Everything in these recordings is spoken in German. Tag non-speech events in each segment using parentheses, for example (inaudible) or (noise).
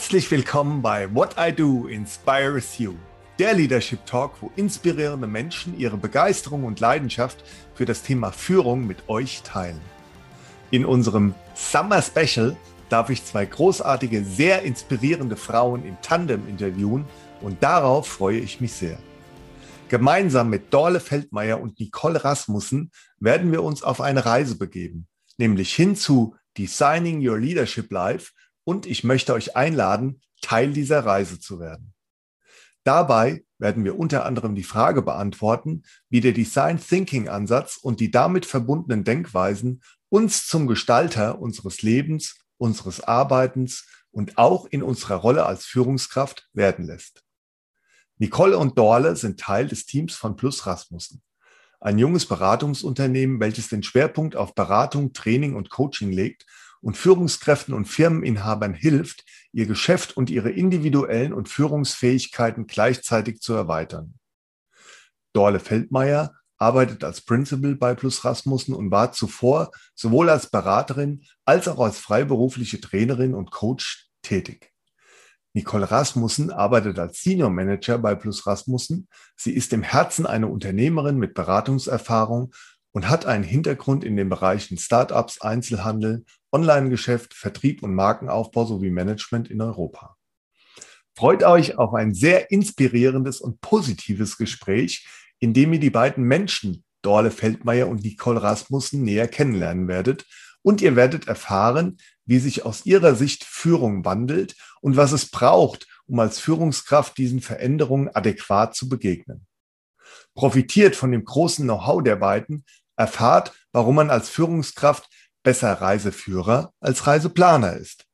Herzlich willkommen bei What I Do Inspires You, der Leadership Talk, wo inspirierende Menschen ihre Begeisterung und Leidenschaft für das Thema Führung mit euch teilen. In unserem Summer Special darf ich zwei großartige, sehr inspirierende Frauen im Tandem interviewen und darauf freue ich mich sehr. Gemeinsam mit Dorle Feldmeier und Nicole Rasmussen werden wir uns auf eine Reise begeben, nämlich hin zu Designing Your Leadership Life und ich möchte euch einladen, Teil dieser Reise zu werden. Dabei werden wir unter anderem die Frage beantworten, wie der Design Thinking Ansatz und die damit verbundenen Denkweisen uns zum Gestalter unseres Lebens, unseres Arbeitens und auch in unserer Rolle als Führungskraft werden lässt. Nicole und Dorle sind Teil des Teams von Plus Rasmussen, ein junges Beratungsunternehmen, welches den Schwerpunkt auf Beratung, Training und Coaching legt und Führungskräften und Firmeninhabern hilft, ihr Geschäft und ihre individuellen und Führungsfähigkeiten gleichzeitig zu erweitern. Dorle Feldmeier arbeitet als Principal bei Plus Rasmussen und war zuvor sowohl als Beraterin als auch als freiberufliche Trainerin und Coach tätig. Nicole Rasmussen arbeitet als Senior Manager bei Plus Rasmussen. Sie ist im Herzen eine Unternehmerin mit Beratungserfahrung und hat einen Hintergrund in den Bereichen Startups, Einzelhandel, Online-Geschäft, Vertrieb und Markenaufbau sowie Management in Europa. Freut euch auf ein sehr inspirierendes und positives Gespräch, in dem ihr die beiden Menschen, Dorle Feldmeier und Nicole Rasmussen, näher kennenlernen werdet und ihr werdet erfahren, wie sich aus ihrer Sicht Führung wandelt und was es braucht, um als Führungskraft diesen Veränderungen adäquat zu begegnen. Profitiert von dem großen Know-how der beiden, erfahrt, warum man als Führungskraft besser Reiseführer als Reiseplaner ist.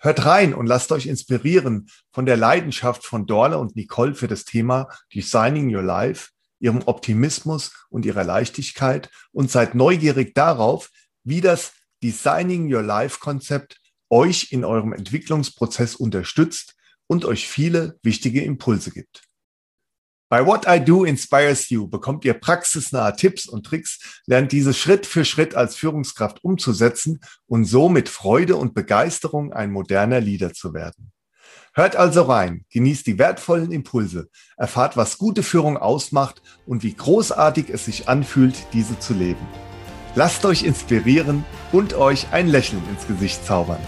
Hört rein und lasst euch inspirieren von der Leidenschaft von Dorle und Nicole für das Thema Designing Your Life, ihrem Optimismus und ihrer Leichtigkeit und seid neugierig darauf, wie das Designing Your Life Konzept euch in eurem Entwicklungsprozess unterstützt und euch viele wichtige Impulse gibt. Bei What I Do Inspires You bekommt ihr praxisnahe Tipps und Tricks, lernt diese Schritt für Schritt als Führungskraft umzusetzen und so mit Freude und Begeisterung ein moderner Leader zu werden. Hört also rein, genießt die wertvollen Impulse, erfahrt, was gute Führung ausmacht und wie großartig es sich anfühlt, diese zu leben. Lasst euch inspirieren und euch ein Lächeln ins Gesicht zaubern.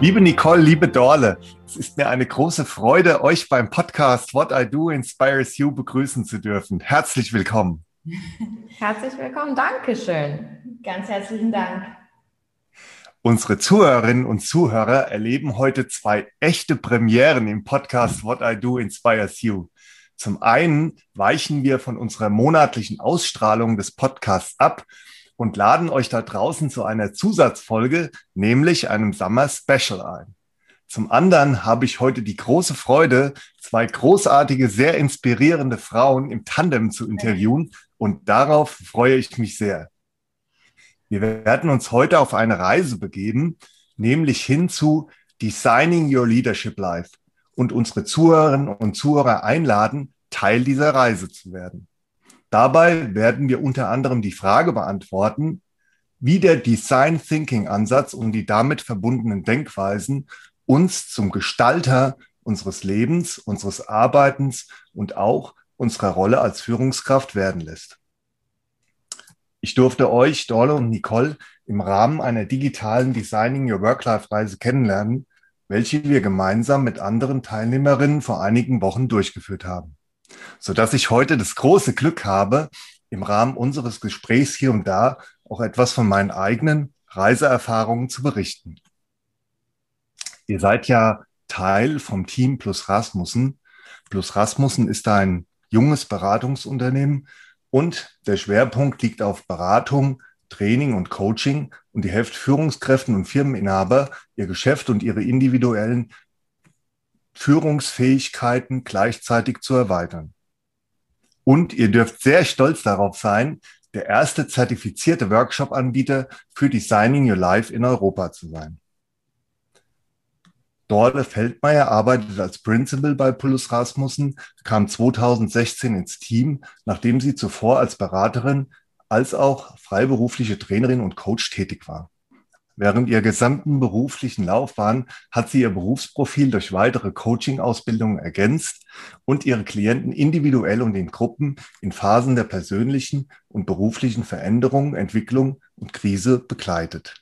Liebe Nicole, liebe Dorle, es ist mir eine große Freude, euch beim Podcast What I Do Inspires You begrüßen zu dürfen. Herzlich willkommen. (laughs) Herzlich willkommen, Dankeschön. Ganz herzlichen Dank. Unsere Zuhörerinnen und Zuhörer erleben heute zwei echte Premieren im Podcast What I Do Inspires You. Zum einen weichen wir von unserer monatlichen Ausstrahlung des Podcasts ab und laden euch da draußen zu einer Zusatzfolge, nämlich einem Summer Special ein. Zum anderen habe ich heute die große Freude, zwei großartige, sehr inspirierende Frauen im Tandem zu interviewen und darauf freue ich mich sehr. Wir werden uns heute auf eine Reise begeben, nämlich hin zu Designing Your Leadership Life und unsere Zuhörerinnen und Zuhörer einladen, Teil dieser Reise zu werden. Dabei werden wir unter anderem die Frage beantworten, wie der Design Thinking Ansatz und die damit verbundenen Denkweisen uns zum Gestalter unseres Lebens, unseres Arbeitens und auch unserer Rolle als Führungskraft werden lässt. Ich durfte euch, Dorle und Nicole, im Rahmen einer digitalen Designing Your Work-Life Reise kennenlernen, welche wir gemeinsam mit anderen Teilnehmerinnen vor einigen Wochen durchgeführt haben sodass ich heute das große Glück habe, im Rahmen unseres Gesprächs hier und da auch etwas von meinen eigenen Reiseerfahrungen zu berichten. Ihr seid ja Teil vom Team Plus Rasmussen. Plus Rasmussen ist ein junges Beratungsunternehmen und der Schwerpunkt liegt auf Beratung, Training und Coaching und die hilft Führungskräften und Firmeninhaber, ihr Geschäft und ihre individuellen Führungsfähigkeiten gleichzeitig zu erweitern. Und ihr dürft sehr stolz darauf sein, der erste zertifizierte Workshop-Anbieter für Designing Your Life in Europa zu sein. Dorle Feldmeier arbeitet als Principal bei Pullus Rasmussen, kam 2016 ins Team, nachdem sie zuvor als Beraterin als auch freiberufliche Trainerin und Coach tätig war. Während ihrer gesamten beruflichen Laufbahn hat sie ihr Berufsprofil durch weitere Coaching-Ausbildungen ergänzt und ihre Klienten individuell und in Gruppen in Phasen der persönlichen und beruflichen Veränderung, Entwicklung und Krise begleitet.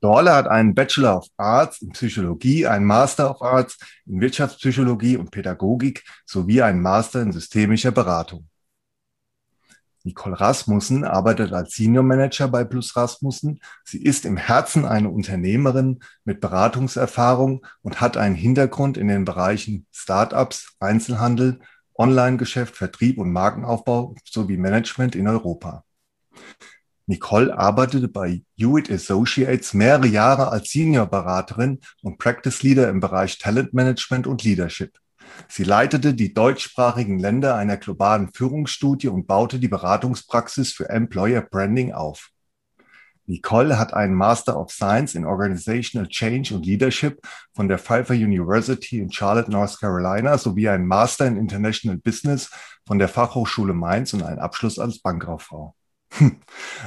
Dorle hat einen Bachelor of Arts in Psychologie, einen Master of Arts in Wirtschaftspsychologie und Pädagogik sowie einen Master in systemischer Beratung. Nicole Rasmussen arbeitet als Senior Manager bei Plus Rasmussen. Sie ist im Herzen eine Unternehmerin mit Beratungserfahrung und hat einen Hintergrund in den Bereichen Startups, Einzelhandel, Online-Geschäft, Vertrieb und Markenaufbau sowie Management in Europa. Nicole arbeitete bei Hewitt Associates mehrere Jahre als Senior-Beraterin und Practice Leader im Bereich Talent Management und Leadership. Sie leitete die deutschsprachigen Länder einer globalen Führungsstudie und baute die Beratungspraxis für Employer Branding auf. Nicole hat einen Master of Science in Organizational Change und Leadership von der Pfeiffer University in Charlotte, North Carolina sowie einen Master in International Business von der Fachhochschule Mainz und einen Abschluss als Bankkauffrau. (laughs)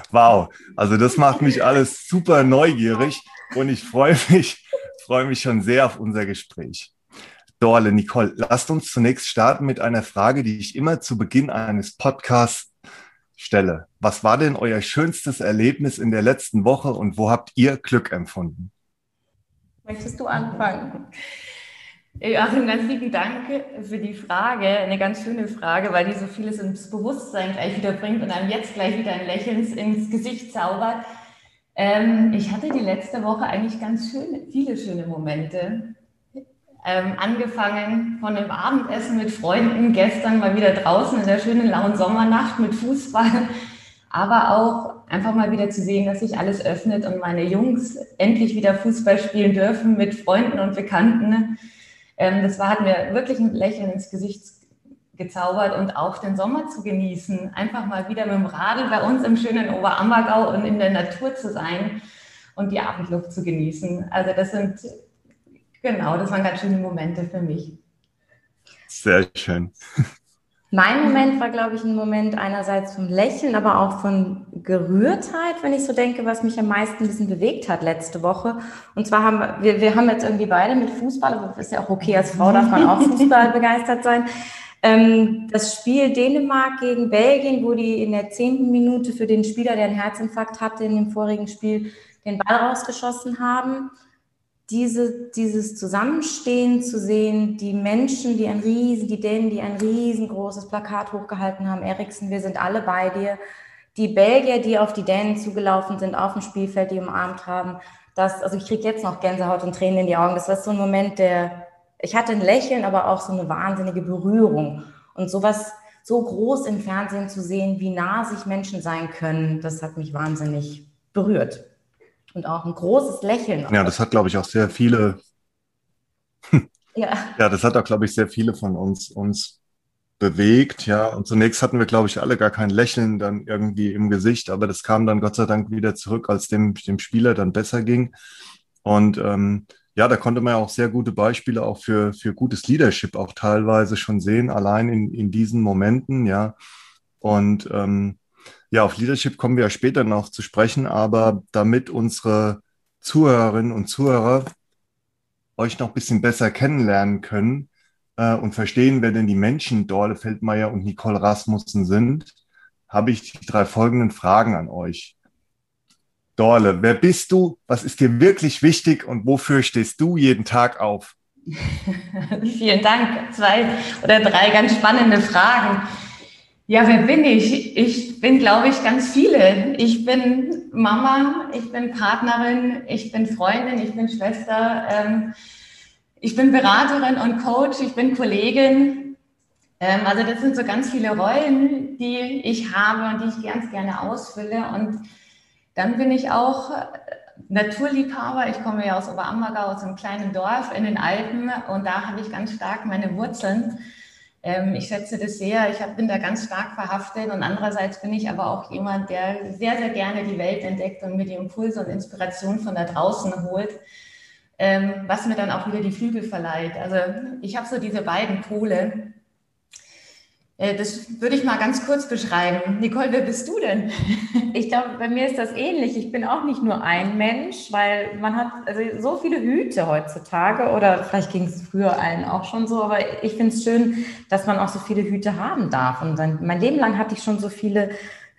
Wow, also das macht mich alles super neugierig und ich freue mich, freue mich schon sehr auf unser Gespräch. Dorle, Nicole, lasst uns zunächst starten mit einer Frage, die ich immer zu Beginn eines Podcasts stelle. Was war denn euer schönstes Erlebnis in der letzten Woche und wo habt ihr Glück empfunden? Möchtest du anfangen? Joachim, ganz lieben Dank für die Frage. Eine ganz schöne Frage, weil die so vieles ins Bewusstsein gleich wieder bringt und einem jetzt gleich wieder ein Lächeln ins Gesicht zaubert. Ähm, ich hatte die letzte Woche eigentlich ganz schöne, viele schöne Momente. Ähm, angefangen von einem Abendessen mit Freunden, gestern mal wieder draußen in der schönen lauen Sommernacht mit Fußball, aber auch einfach mal wieder zu sehen, dass sich alles öffnet und meine Jungs endlich wieder Fußball spielen dürfen mit Freunden und Bekannten. Ähm, das war, hat mir wirklich ein Lächeln ins Gesicht gezaubert und auch den Sommer zu genießen. Einfach mal wieder mit dem Radl bei uns im schönen Oberammergau und in der Natur zu sein und die Abendluft zu genießen. Also das sind Genau, das waren ganz schöne Momente für mich. Sehr schön. (laughs) Mein Moment war, glaube ich, ein Moment einerseits vom Lächeln, aber auch von Gerührtheit, wenn ich so denke, was mich am meisten ein bisschen bewegt hat letzte Woche. Und zwar haben wir, wir haben jetzt irgendwie beide mit Fußball, aber ist ja auch okay, als Frau darf man auch Fußball (laughs) begeistert sein. Ähm, das Spiel Dänemark gegen Belgien, wo die in der zehnten Minute für den Spieler, der einen Herzinfarkt hatte, in dem vorigen Spiel den Ball rausgeschossen haben diese, dieses Zusammenstehen zu sehen, die Menschen, die ein riesen, die Dänen, die ein riesengroßes Plakat hochgehalten haben, Eriksen, wir sind alle bei dir, die Belgier, die auf die Dänen zugelaufen sind, auf dem Spielfeld, die umarmt haben, das, also ich kriege jetzt noch Gänsehaut und Tränen in die Augen, das war so ein Moment, der, ich hatte ein Lächeln, aber auch so eine wahnsinnige Berührung. Und sowas so groß im Fernsehen zu sehen, wie nah sich Menschen sein können, das hat mich wahnsinnig berührt und auch ein großes Lächeln. Ja, das hat, glaube ich, auch sehr viele. ja. (laughs) ja, das hat auch, glaube ich, sehr viele von uns, uns bewegt. Ja, und zunächst hatten wir, glaube ich, alle gar kein Lächeln dann irgendwie im Gesicht, aber das kam dann Gott sei Dank wieder zurück, als dem, dem Spieler dann besser ging. Und ähm, ja, da konnte man ja auch sehr gute Beispiele auch für, für gutes Leadership auch teilweise schon sehen, allein in, in diesen Momenten, ja. Und ähm, ja, auf Leadership kommen wir ja später noch zu sprechen, aber damit unsere Zuhörerinnen und Zuhörer euch noch ein bisschen besser kennenlernen können äh, und verstehen, wer denn die Menschen Dorle Feldmeier und Nicole Rasmussen sind, habe ich die drei folgenden Fragen an euch. Dorle, wer bist du? Was ist dir wirklich wichtig und wofür stehst du jeden Tag auf? (laughs) Vielen Dank. Zwei oder drei ganz spannende Fragen. Ja, wer bin ich? Ich bin, glaube ich, ganz viele. Ich bin Mama, ich bin Partnerin, ich bin Freundin, ich bin Schwester, ähm, ich bin Beraterin und Coach, ich bin Kollegin. Ähm, also das sind so ganz viele Rollen, die ich habe und die ich ganz gerne ausfülle. Und dann bin ich auch Naturliebhaber. Ich komme ja aus Oberammergau, aus einem kleinen Dorf in den Alpen und da habe ich ganz stark meine Wurzeln. Ähm, ich schätze das sehr. Ich hab, bin da ganz stark verhaftet und andererseits bin ich aber auch jemand, der sehr, sehr gerne die Welt entdeckt und mir die Impulse und Inspiration von da draußen holt, ähm, was mir dann auch wieder die Flügel verleiht. Also ich habe so diese beiden Pole. Äh, das würde ich mal ganz kurz beschreiben. Nicole, wer bist du denn? (laughs) Ich glaube, bei mir ist das ähnlich. Ich bin auch nicht nur ein Mensch, weil man hat also so viele Hüte heutzutage oder vielleicht ging es früher allen auch schon so, aber ich finde es schön, dass man auch so viele Hüte haben darf. Und dann, mein Leben lang hatte ich schon so viele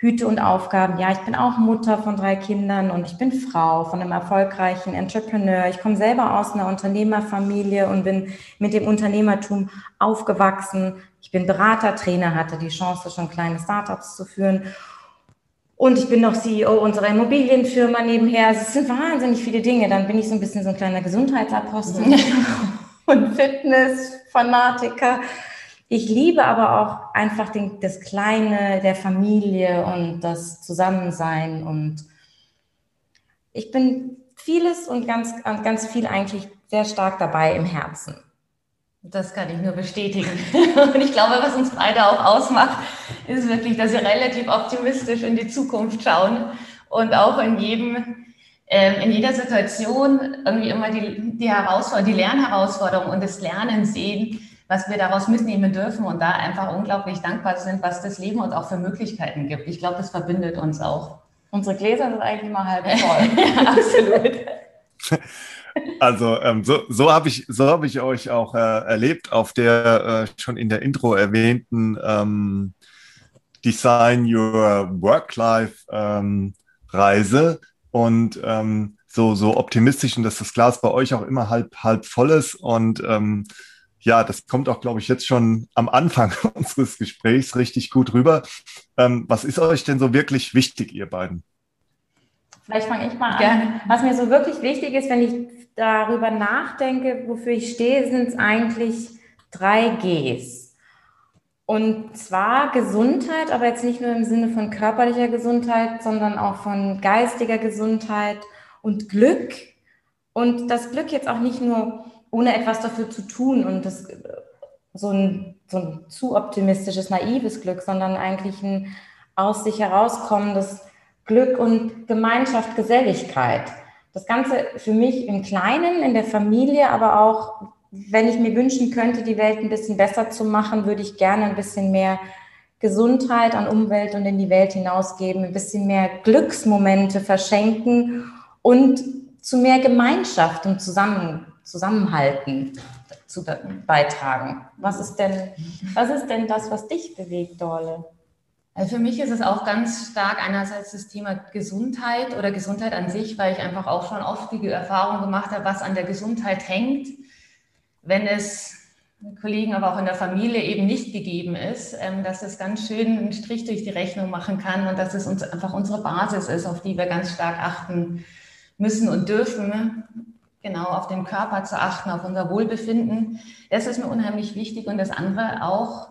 Hüte und Aufgaben. Ja, ich bin auch Mutter von drei Kindern und ich bin Frau von einem erfolgreichen Entrepreneur. Ich komme selber aus einer Unternehmerfamilie und bin mit dem Unternehmertum aufgewachsen, ich bin Berater, Trainer, hatte die Chance, schon kleine Startups zu führen. Und ich bin noch CEO unserer Immobilienfirma nebenher. Also es sind wahnsinnig viele Dinge. Dann bin ich so ein bisschen so ein kleiner Gesundheitsapostel (laughs) und Fitness-Fanatiker. Ich liebe aber auch einfach den, das Kleine der Familie und das Zusammensein. Und ich bin vieles und ganz, ganz viel eigentlich sehr stark dabei im Herzen. Das kann ich nur bestätigen. (laughs) Und ich glaube, was uns beide auch ausmacht, ist wirklich, dass wir relativ optimistisch in die Zukunft schauen und auch in jedem, äh, in jeder Situation irgendwie immer die, die Herausforderung, die Lernherausforderung und das Lernen sehen, was wir daraus mitnehmen dürfen und da einfach unglaublich dankbar sind, was das Leben uns auch für Möglichkeiten gibt. Ich glaube, das verbindet uns auch. Unsere Gläser sind eigentlich immer halb (laughs) voll. ja, absolut. (laughs) Also ähm, so, so habe ich, so hab ich euch auch äh, erlebt auf der äh, schon in der Intro erwähnten ähm, Design Your Work-Life ähm, Reise und ähm, so, so optimistisch und dass das Glas bei euch auch immer halb, halb voll ist und ähm, ja, das kommt auch, glaube ich, jetzt schon am Anfang (laughs) unseres Gesprächs richtig gut rüber. Ähm, was ist euch denn so wirklich wichtig, ihr beiden? Vielleicht fange ich mal Gerne. an. Was mir so wirklich wichtig ist, wenn ich darüber nachdenke, wofür ich stehe, sind es eigentlich drei Gs. Und zwar Gesundheit, aber jetzt nicht nur im Sinne von körperlicher Gesundheit, sondern auch von geistiger Gesundheit und Glück. Und das Glück jetzt auch nicht nur ohne etwas dafür zu tun und das, so, ein, so ein zu optimistisches, naives Glück, sondern eigentlich ein aus sich herauskommendes Glück und Gemeinschaft, Geselligkeit. Das Ganze für mich im Kleinen, in der Familie, aber auch, wenn ich mir wünschen könnte, die Welt ein bisschen besser zu machen, würde ich gerne ein bisschen mehr Gesundheit an Umwelt und in die Welt hinausgeben, ein bisschen mehr Glücksmomente verschenken und zu mehr Gemeinschaft und Zusammen, Zusammenhalten zu beitragen. Was ist denn, was ist denn das, was dich bewegt, Dorle? Also für mich ist es auch ganz stark einerseits das Thema Gesundheit oder Gesundheit an sich, weil ich einfach auch schon oft die Erfahrung gemacht habe, was an der Gesundheit hängt, wenn es Kollegen, aber auch in der Familie eben nicht gegeben ist, ähm, dass es ganz schön einen Strich durch die Rechnung machen kann und dass es uns einfach unsere Basis ist, auf die wir ganz stark achten müssen und dürfen, genau auf den Körper zu achten, auf unser Wohlbefinden. Das ist mir unheimlich wichtig und das andere auch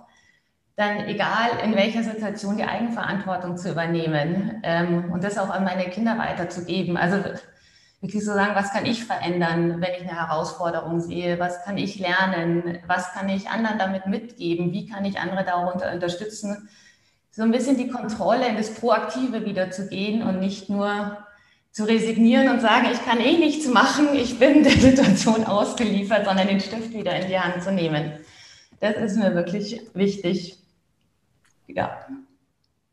dann egal in welcher Situation die Eigenverantwortung zu übernehmen ähm, und das auch an meine Kinder weiterzugeben. Also wirklich so sagen, was kann ich verändern, wenn ich eine Herausforderung sehe? Was kann ich lernen? Was kann ich anderen damit mitgeben? Wie kann ich andere darunter unterstützen? So ein bisschen die Kontrolle in das Proaktive wiederzugehen und nicht nur zu resignieren und sagen, ich kann eh nichts machen, ich bin der Situation ausgeliefert, sondern den Stift wieder in die Hand zu nehmen. Das ist mir wirklich wichtig ja.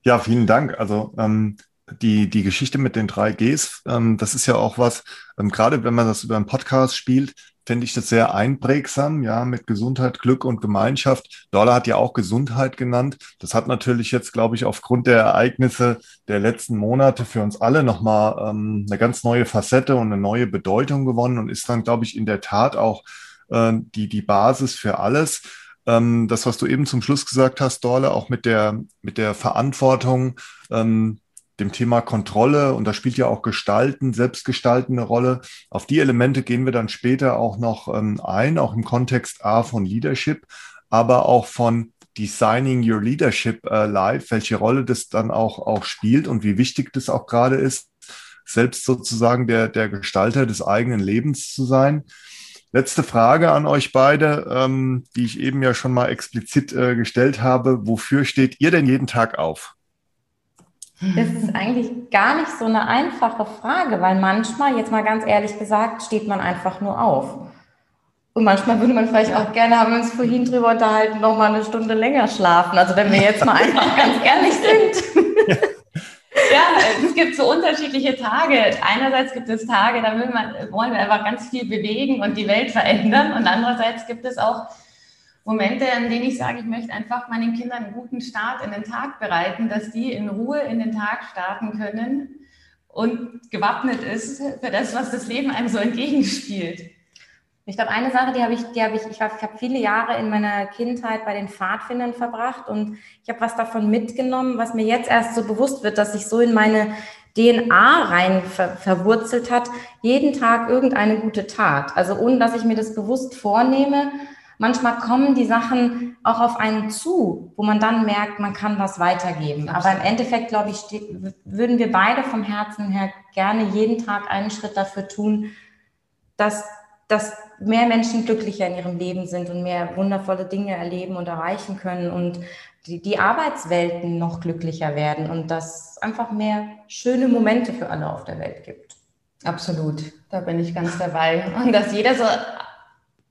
Ja, vielen Dank. Also ähm, die, die Geschichte mit den drei Gs, ähm, das ist ja auch was, ähm, gerade wenn man das über einen Podcast spielt, finde ich das sehr einprägsam, ja, mit Gesundheit, Glück und Gemeinschaft. Dollar hat ja auch Gesundheit genannt. Das hat natürlich jetzt, glaube ich, aufgrund der Ereignisse der letzten Monate für uns alle nochmal ähm, eine ganz neue Facette und eine neue Bedeutung gewonnen und ist dann, glaube ich, in der Tat auch äh, die, die Basis für alles ähm, das, was du eben zum Schluss gesagt hast, Dorle, auch mit der, mit der Verantwortung, ähm, dem Thema Kontrolle, und da spielt ja auch Gestalten, Selbstgestalten eine Rolle. Auf die Elemente gehen wir dann später auch noch ähm, ein, auch im Kontext A von Leadership, aber auch von Designing Your Leadership äh, Life, welche Rolle das dann auch, auch spielt und wie wichtig das auch gerade ist, selbst sozusagen der, der Gestalter des eigenen Lebens zu sein. Letzte Frage an euch beide, ähm, die ich eben ja schon mal explizit äh, gestellt habe. Wofür steht ihr denn jeden Tag auf? Das ist eigentlich gar nicht so eine einfache Frage, weil manchmal, jetzt mal ganz ehrlich gesagt, steht man einfach nur auf. Und manchmal würde man vielleicht auch gerne, haben wir uns vorhin drüber unterhalten, noch mal eine Stunde länger schlafen. Also wenn wir jetzt mal einfach ganz ehrlich sind. (laughs) Ja, es gibt so unterschiedliche Tage. Einerseits gibt es Tage, da will man, wollen wir einfach ganz viel bewegen und die Welt verändern. Und andererseits gibt es auch Momente, an denen ich sage, ich möchte einfach meinen Kindern einen guten Start in den Tag bereiten, dass die in Ruhe in den Tag starten können und gewappnet ist für das, was das Leben einem so entgegenspielt. Ich glaube, eine Sache, die habe ich, die habe ich, ich, ich habe viele Jahre in meiner Kindheit bei den Pfadfindern verbracht und ich habe was davon mitgenommen, was mir jetzt erst so bewusst wird, dass sich so in meine DNA rein ver verwurzelt hat, jeden Tag irgendeine gute Tat. Also ohne dass ich mir das bewusst vornehme. Manchmal kommen die Sachen auch auf einen zu, wo man dann merkt, man kann was weitergeben. Absolut. Aber im Endeffekt, glaube ich, würden wir beide vom Herzen her gerne jeden Tag einen Schritt dafür tun, dass, dass mehr Menschen glücklicher in ihrem Leben sind und mehr wundervolle Dinge erleben und erreichen können und die, die Arbeitswelten noch glücklicher werden und dass einfach mehr schöne Momente für alle auf der Welt gibt. Absolut, da bin ich ganz dabei. Und dass jeder so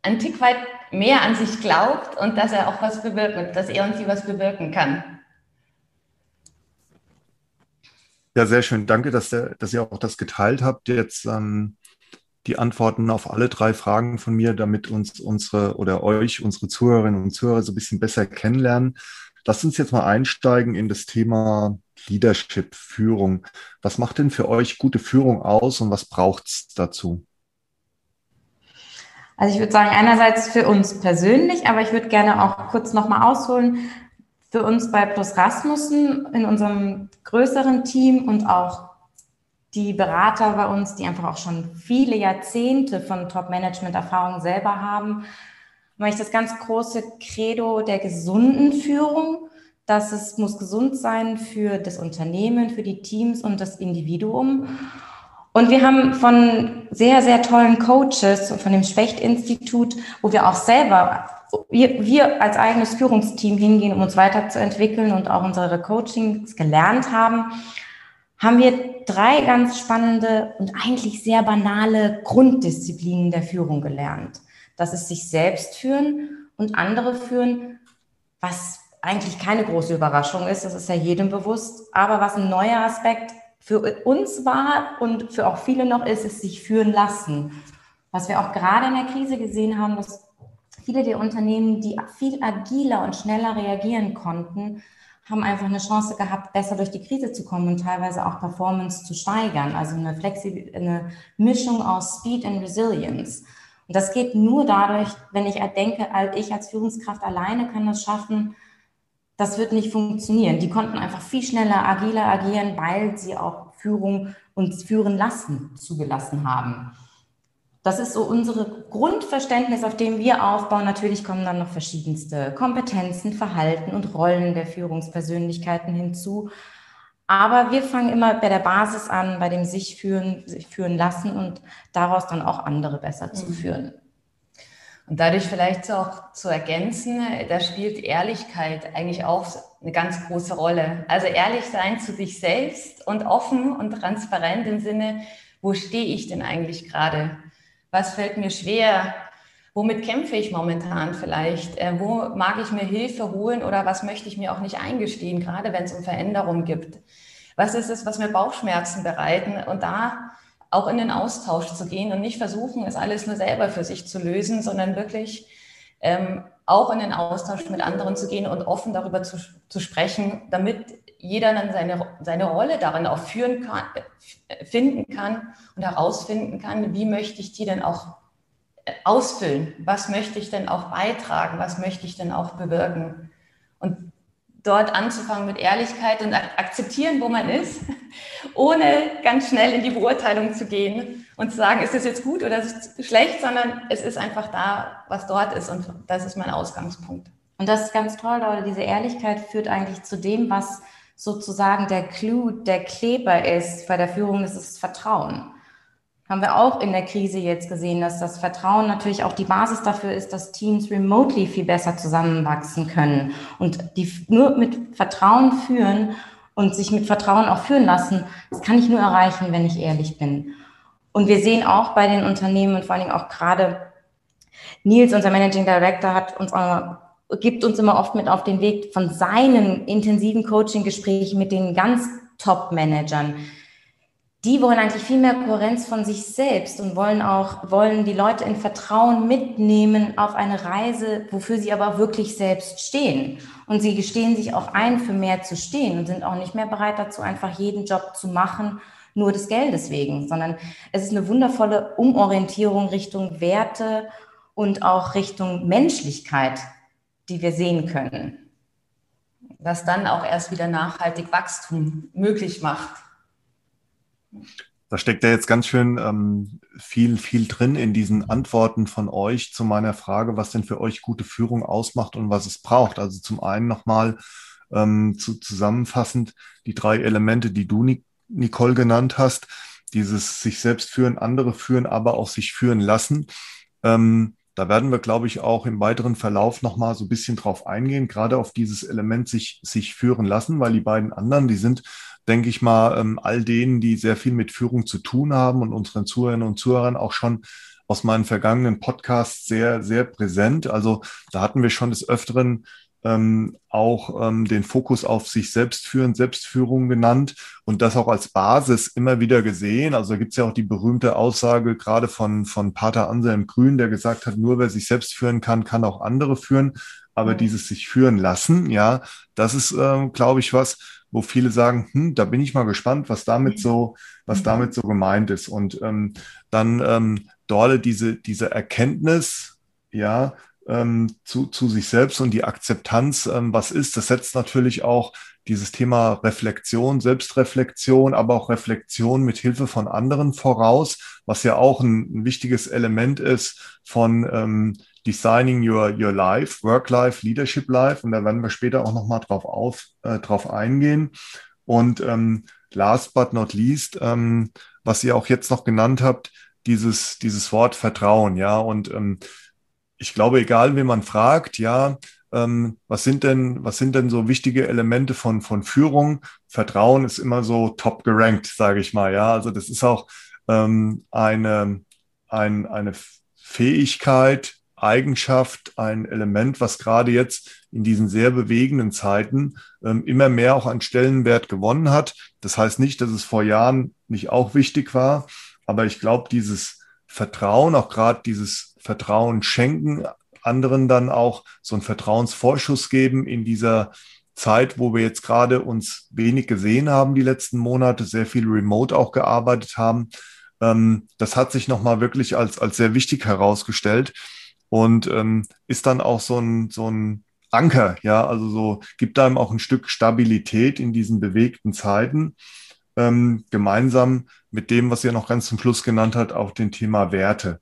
ein Tick weit mehr an sich glaubt und dass er auch was bewirkt, dass er und sie was bewirken kann. Ja, sehr schön. Danke, dass, der, dass ihr auch das geteilt habt. Jetzt ähm, die Antworten auf alle drei Fragen von mir, damit uns unsere oder euch, unsere Zuhörerinnen und Zuhörer so ein bisschen besser kennenlernen. Lasst uns jetzt mal einsteigen in das Thema Leadership, Führung. Was macht denn für euch gute Führung aus und was braucht es dazu? Also ich würde sagen, einerseits für uns persönlich, aber ich würde gerne auch kurz nochmal ausholen. Für uns bei Plus Rasmussen in unserem größeren Team und auch die Berater bei uns, die einfach auch schon viele Jahrzehnte von Top-Management-Erfahrung selber haben, mache ich das ganz große Credo der gesunden Führung, dass es muss gesund sein für das Unternehmen, für die Teams und das Individuum. Und wir haben von sehr, sehr tollen Coaches und von dem Specht-Institut, wo wir auch selber, wir, wir als eigenes Führungsteam hingehen, um uns weiterzuentwickeln und auch unsere Coachings gelernt haben, haben wir drei ganz spannende und eigentlich sehr banale Grunddisziplinen der Führung gelernt. Das ist sich selbst führen und andere führen, was eigentlich keine große Überraschung ist, das ist ja jedem bewusst, aber was ein neuer Aspekt für uns war und für auch viele noch ist, ist sich führen lassen. Was wir auch gerade in der Krise gesehen haben, dass viele der Unternehmen, die viel agiler und schneller reagieren konnten, haben einfach eine Chance gehabt, besser durch die Krise zu kommen und teilweise auch Performance zu steigern. Also eine, Flexi eine Mischung aus Speed und Resilience. Und das geht nur dadurch, wenn ich denke, ich als Führungskraft alleine kann das schaffen, das wird nicht funktionieren. Die konnten einfach viel schneller, agiler agieren, weil sie auch Führung und führen lassen zugelassen haben. Das ist so unsere Grundverständnis, auf dem wir aufbauen. Natürlich kommen dann noch verschiedenste Kompetenzen, Verhalten und Rollen der Führungspersönlichkeiten hinzu. Aber wir fangen immer bei der Basis an, bei dem sich führen, sich führen lassen und daraus dann auch andere besser zu mhm. führen. Und dadurch vielleicht auch zu ergänzen, da spielt Ehrlichkeit eigentlich auch eine ganz große Rolle. Also ehrlich sein zu sich selbst und offen und transparent im Sinne, wo stehe ich denn eigentlich gerade? Was fällt mir schwer? Womit kämpfe ich momentan vielleicht? Äh, wo mag ich mir Hilfe holen oder was möchte ich mir auch nicht eingestehen, gerade wenn es um Veränderungen gibt? Was ist es, was mir Bauchschmerzen bereiten? Und da auch in den Austausch zu gehen und nicht versuchen, es alles nur selber für sich zu lösen, sondern wirklich ähm, auch in den Austausch mit anderen zu gehen und offen darüber zu, zu sprechen, damit jeder dann seine, seine Rolle darin auch führen kann, äh, finden kann und herausfinden kann, wie möchte ich die denn auch äh, ausfüllen? Was möchte ich denn auch beitragen? Was möchte ich denn auch bewirken? Und dort anzufangen mit Ehrlichkeit und akzeptieren, wo man ist, (laughs) ohne ganz schnell in die Beurteilung zu gehen und zu sagen, ist das jetzt gut oder ist es schlecht, sondern es ist einfach da, was dort ist und das ist mein Ausgangspunkt. Und das ist ganz toll, Leute. Diese Ehrlichkeit führt eigentlich zu dem, was sozusagen der Clou, der Kleber ist bei der Führung, ist Vertrauen. Haben wir auch in der Krise jetzt gesehen, dass das Vertrauen natürlich auch die Basis dafür ist, dass Teams remotely viel besser zusammenwachsen können. Und die nur mit Vertrauen führen und sich mit Vertrauen auch führen lassen, das kann ich nur erreichen, wenn ich ehrlich bin. Und wir sehen auch bei den Unternehmen und vor allen Dingen auch gerade Nils, unser Managing Director, hat uns gibt uns immer oft mit auf den Weg von seinen intensiven Coaching-Gesprächen mit den ganz Top-Managern. Die wollen eigentlich viel mehr Kohärenz von sich selbst und wollen auch, wollen die Leute in Vertrauen mitnehmen auf eine Reise, wofür sie aber wirklich selbst stehen. Und sie gestehen sich auch ein, für mehr zu stehen und sind auch nicht mehr bereit dazu, einfach jeden Job zu machen, nur des Geldes wegen, sondern es ist eine wundervolle Umorientierung Richtung Werte und auch Richtung Menschlichkeit, die wir sehen können. Was dann auch erst wieder nachhaltig Wachstum möglich macht. Da steckt ja jetzt ganz schön ähm, viel, viel drin in diesen Antworten von euch zu meiner Frage, was denn für euch gute Führung ausmacht und was es braucht. Also zum einen nochmal ähm, zu, zusammenfassend die drei Elemente, die du, Nicole, genannt hast. Dieses sich selbst führen, andere führen, aber auch sich führen lassen. Ähm, da werden wir, glaube ich, auch im weiteren Verlauf nochmal so ein bisschen drauf eingehen, gerade auf dieses Element sich, sich führen lassen, weil die beiden anderen, die sind, denke ich mal, ähm, all denen, die sehr viel mit Führung zu tun haben und unseren Zuhörern und Zuhörern auch schon aus meinen vergangenen Podcasts sehr, sehr präsent. Also da hatten wir schon des Öfteren ähm, auch ähm, den Fokus auf sich selbst führen, Selbstführung genannt und das auch als Basis immer wieder gesehen. Also da gibt es ja auch die berühmte Aussage gerade von, von Pater Anselm Grün, der gesagt hat, nur wer sich selbst führen kann, kann auch andere führen. Aber dieses sich führen lassen, ja, das ist, äh, glaube ich, was, wo viele sagen, hm, da bin ich mal gespannt, was damit so, was mhm. damit so gemeint ist. Und ähm, dann ähm, Dorle diese, diese Erkenntnis, ja, ähm, zu, zu sich selbst und die Akzeptanz, ähm, was ist. Das setzt natürlich auch dieses Thema Reflexion, Selbstreflexion, aber auch Reflexion mit Hilfe von anderen voraus, was ja auch ein, ein wichtiges Element ist von ähm, Designing Your, Your Life, Work Life, Leadership Life. Und da werden wir später auch nochmal drauf, auf, äh, drauf eingehen. Und ähm, last but not least, ähm, was ihr auch jetzt noch genannt habt, dieses, dieses Wort Vertrauen, ja. Und ähm, ich glaube, egal wie man fragt, ja, ähm, was sind denn, was sind denn so wichtige Elemente von, von Führung? Vertrauen ist immer so top gerankt, sage ich mal, ja. Also das ist auch ähm, eine, ein, eine Fähigkeit, Eigenschaft, ein Element, was gerade jetzt in diesen sehr bewegenden Zeiten ähm, immer mehr auch an Stellenwert gewonnen hat. Das heißt nicht, dass es vor Jahren nicht auch wichtig war, aber ich glaube, dieses Vertrauen, auch gerade dieses Vertrauen schenken, anderen dann auch so einen Vertrauensvorschuss geben in dieser Zeit, wo wir jetzt gerade uns wenig gesehen haben, die letzten Monate, sehr viel remote auch gearbeitet haben. Ähm, das hat sich nochmal wirklich als, als sehr wichtig herausgestellt und ähm, ist dann auch so ein, so ein Anker, ja, also so gibt einem auch ein Stück Stabilität in diesen bewegten Zeiten, ähm, gemeinsam mit dem, was ihr noch ganz zum Schluss genannt hat, auch dem Thema Werte.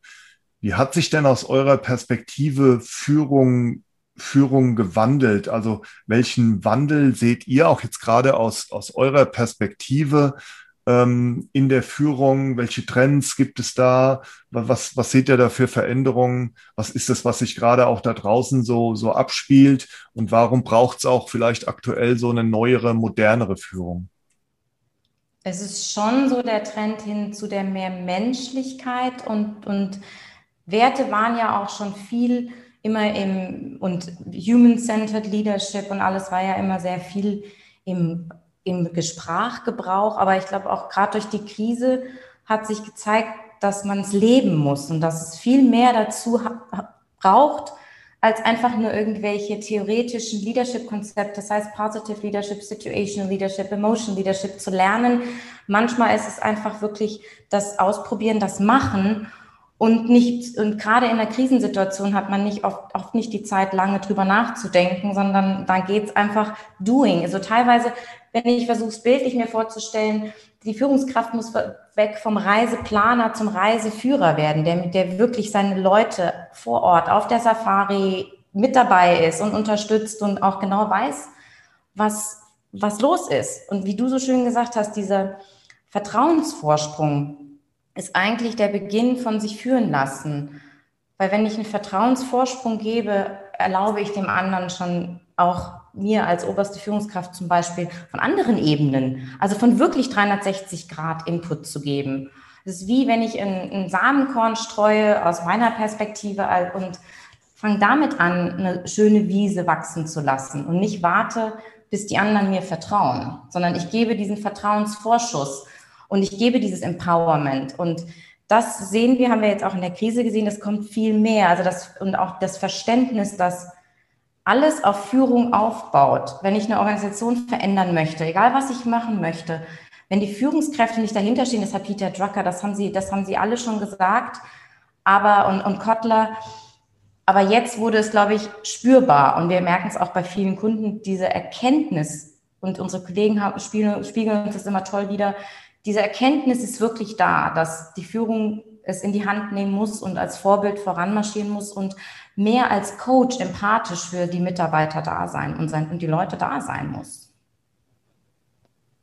Wie hat sich denn aus eurer Perspektive Führung, Führung gewandelt? Also welchen Wandel seht ihr auch jetzt gerade aus, aus eurer Perspektive ähm, in der Führung? Welche Trends gibt es da? Was, was seht ihr da für Veränderungen? Was ist das, was sich gerade auch da draußen so, so abspielt? Und warum braucht es auch vielleicht aktuell so eine neuere, modernere Führung? Es ist schon so der Trend hin zu der mehr Menschlichkeit und, und Werte waren ja auch schon viel immer im, und Human-Centered Leadership und alles war ja immer sehr viel im, im Gesprachgebrauch. Aber ich glaube auch gerade durch die Krise hat sich gezeigt, dass man es leben muss und dass es viel mehr dazu braucht, als einfach nur irgendwelche theoretischen Leadership-Konzepte, das heißt Positive Leadership, Situational Leadership, Emotional Leadership zu lernen. Manchmal ist es einfach wirklich das Ausprobieren, das Machen und nicht, und gerade in der Krisensituation hat man nicht oft, oft nicht die Zeit, lange drüber nachzudenken, sondern da geht's einfach doing. Also teilweise, wenn ich versuche, es bildlich mir vorzustellen, die Führungskraft muss weg vom Reiseplaner zum Reiseführer werden, der der wirklich seine Leute vor Ort auf der Safari mit dabei ist und unterstützt und auch genau weiß, was, was los ist. Und wie du so schön gesagt hast, dieser Vertrauensvorsprung, ist eigentlich der Beginn von sich führen lassen. Weil wenn ich einen Vertrauensvorsprung gebe, erlaube ich dem anderen schon auch mir als oberste Führungskraft zum Beispiel von anderen Ebenen, also von wirklich 360 Grad Input zu geben. Das ist wie wenn ich ein Samenkorn streue aus meiner Perspektive und fange damit an, eine schöne Wiese wachsen zu lassen und nicht warte, bis die anderen mir vertrauen, sondern ich gebe diesen Vertrauensvorschuss und ich gebe dieses Empowerment und das sehen wir, haben wir jetzt auch in der Krise gesehen, das kommt viel mehr. Also das und auch das Verständnis, dass alles auf Führung aufbaut. Wenn ich eine Organisation verändern möchte, egal was ich machen möchte, wenn die Führungskräfte nicht dahinter stehen, das hat Peter Drucker, das haben sie, das haben sie alle schon gesagt, aber und, und Kotler, aber jetzt wurde es, glaube ich, spürbar und wir merken es auch bei vielen Kunden, diese Erkenntnis und unsere Kollegen haben, spiegeln, spiegeln uns das immer toll wieder. Diese Erkenntnis ist wirklich da, dass die Führung es in die Hand nehmen muss und als Vorbild voranmarschieren muss und mehr als Coach empathisch für die Mitarbeiter da sein und, sein, und die Leute da sein muss.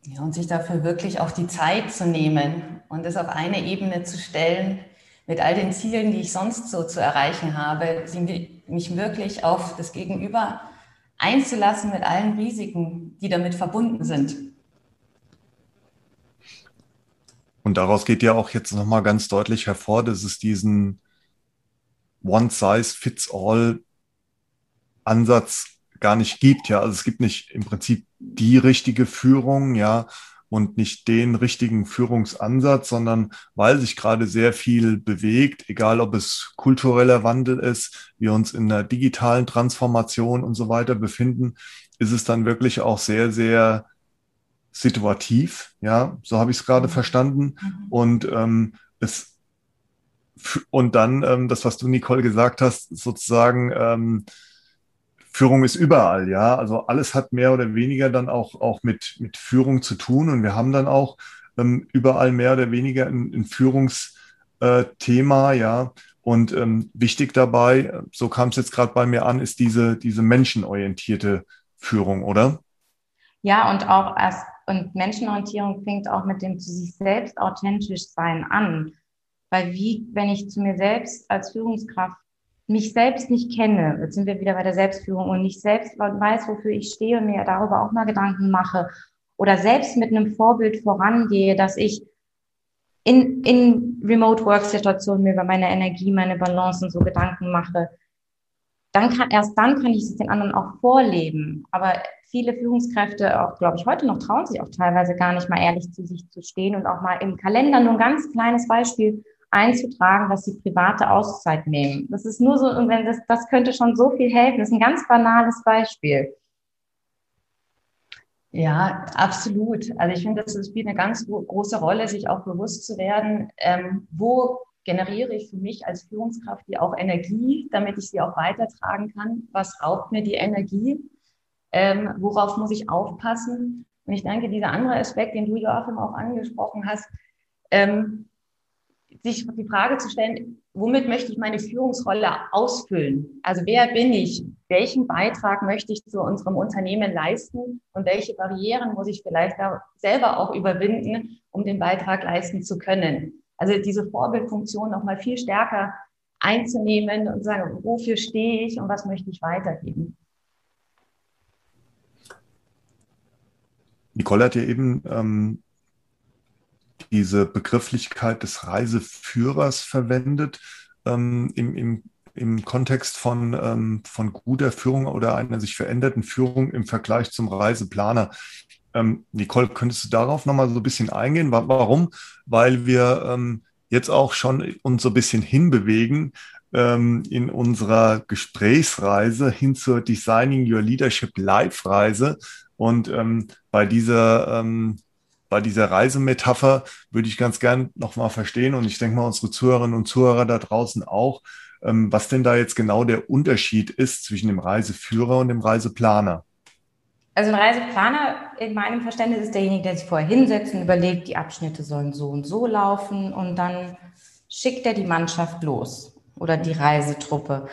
Ja, und sich dafür wirklich auch die Zeit zu nehmen und es auf eine Ebene zu stellen mit all den Zielen, die ich sonst so zu erreichen habe, mich wirklich auf das Gegenüber einzulassen mit allen Risiken, die damit verbunden sind. Und daraus geht ja auch jetzt nochmal ganz deutlich hervor, dass es diesen One-Size-Fits-All-Ansatz gar nicht gibt. Ja, also es gibt nicht im Prinzip die richtige Führung, ja, und nicht den richtigen Führungsansatz, sondern weil sich gerade sehr viel bewegt, egal ob es kultureller Wandel ist, wir uns in der digitalen Transformation und so weiter befinden, ist es dann wirklich auch sehr, sehr situativ. Ja, so habe ich es gerade mhm. verstanden. Mhm. Und ähm, es und dann ähm, das, was du, Nicole, gesagt hast, sozusagen, ähm, Führung ist überall, ja. Also alles hat mehr oder weniger dann auch, auch mit, mit Führung zu tun. Und wir haben dann auch ähm, überall mehr oder weniger ein, ein Führungsthema, äh, ja. Und ähm, wichtig dabei, so kam es jetzt gerade bei mir an, ist diese, diese menschenorientierte Führung, oder? Ja, und auch erst, und Menschenorientierung fängt auch mit dem zu sich selbst authentisch sein an. Weil wie, wenn ich zu mir selbst als Führungskraft mich selbst nicht kenne, jetzt sind wir wieder bei der Selbstführung und nicht selbst weiß, wofür ich stehe und mir darüber auch mal Gedanken mache oder selbst mit einem Vorbild vorangehe, dass ich in, in Remote-Work-Situationen mir über meine Energie, meine Balance und so Gedanken mache, dann kann, erst dann kann ich es den anderen auch vorleben. Aber viele Führungskräfte, auch glaube ich heute noch, trauen sich auch teilweise gar nicht mal ehrlich zu sich zu stehen und auch mal im Kalender nur ein ganz kleines Beispiel einzutragen, dass sie private Auszeit nehmen. Das ist nur so, und wenn das, das könnte schon so viel helfen. Das ist ein ganz banales Beispiel. Ja, absolut. Also ich finde, das spielt eine ganz große Rolle, sich auch bewusst zu werden, ähm, wo generiere ich für mich als Führungskraft die auch Energie, damit ich sie auch weitertragen kann. Was raubt mir die Energie? Ähm, worauf muss ich aufpassen? Und ich denke, dieser andere Aspekt, den du, Joachim, auch angesprochen hast, ähm, sich die Frage zu stellen, womit möchte ich meine Führungsrolle ausfüllen? Also wer bin ich? Welchen Beitrag möchte ich zu unserem Unternehmen leisten? Und welche Barrieren muss ich vielleicht da selber auch überwinden, um den Beitrag leisten zu können? Also diese Vorbildfunktion nochmal viel stärker einzunehmen und sagen, wofür stehe ich und was möchte ich weitergeben? Nicole hat ja eben ähm, diese Begrifflichkeit des Reiseführers verwendet ähm, im, im, im Kontext von, ähm, von guter Führung oder einer sich veränderten Führung im Vergleich zum Reiseplaner. Ähm, Nicole, könntest du darauf nochmal so ein bisschen eingehen? Warum? Weil wir ähm, jetzt auch schon uns so ein bisschen hinbewegen ähm, in unserer Gesprächsreise hin zur Designing Your Leadership Live Reise. Und ähm, bei dieser ähm, bei dieser Reisemetapher würde ich ganz gern nochmal verstehen und ich denke mal unsere Zuhörerinnen und Zuhörer da draußen auch, ähm, was denn da jetzt genau der Unterschied ist zwischen dem Reiseführer und dem Reiseplaner. Also ein Reiseplaner in meinem Verständnis ist derjenige, der sich vorher hinsetzt und überlegt, die Abschnitte sollen so und so laufen und dann schickt er die Mannschaft los oder die Reisetruppe.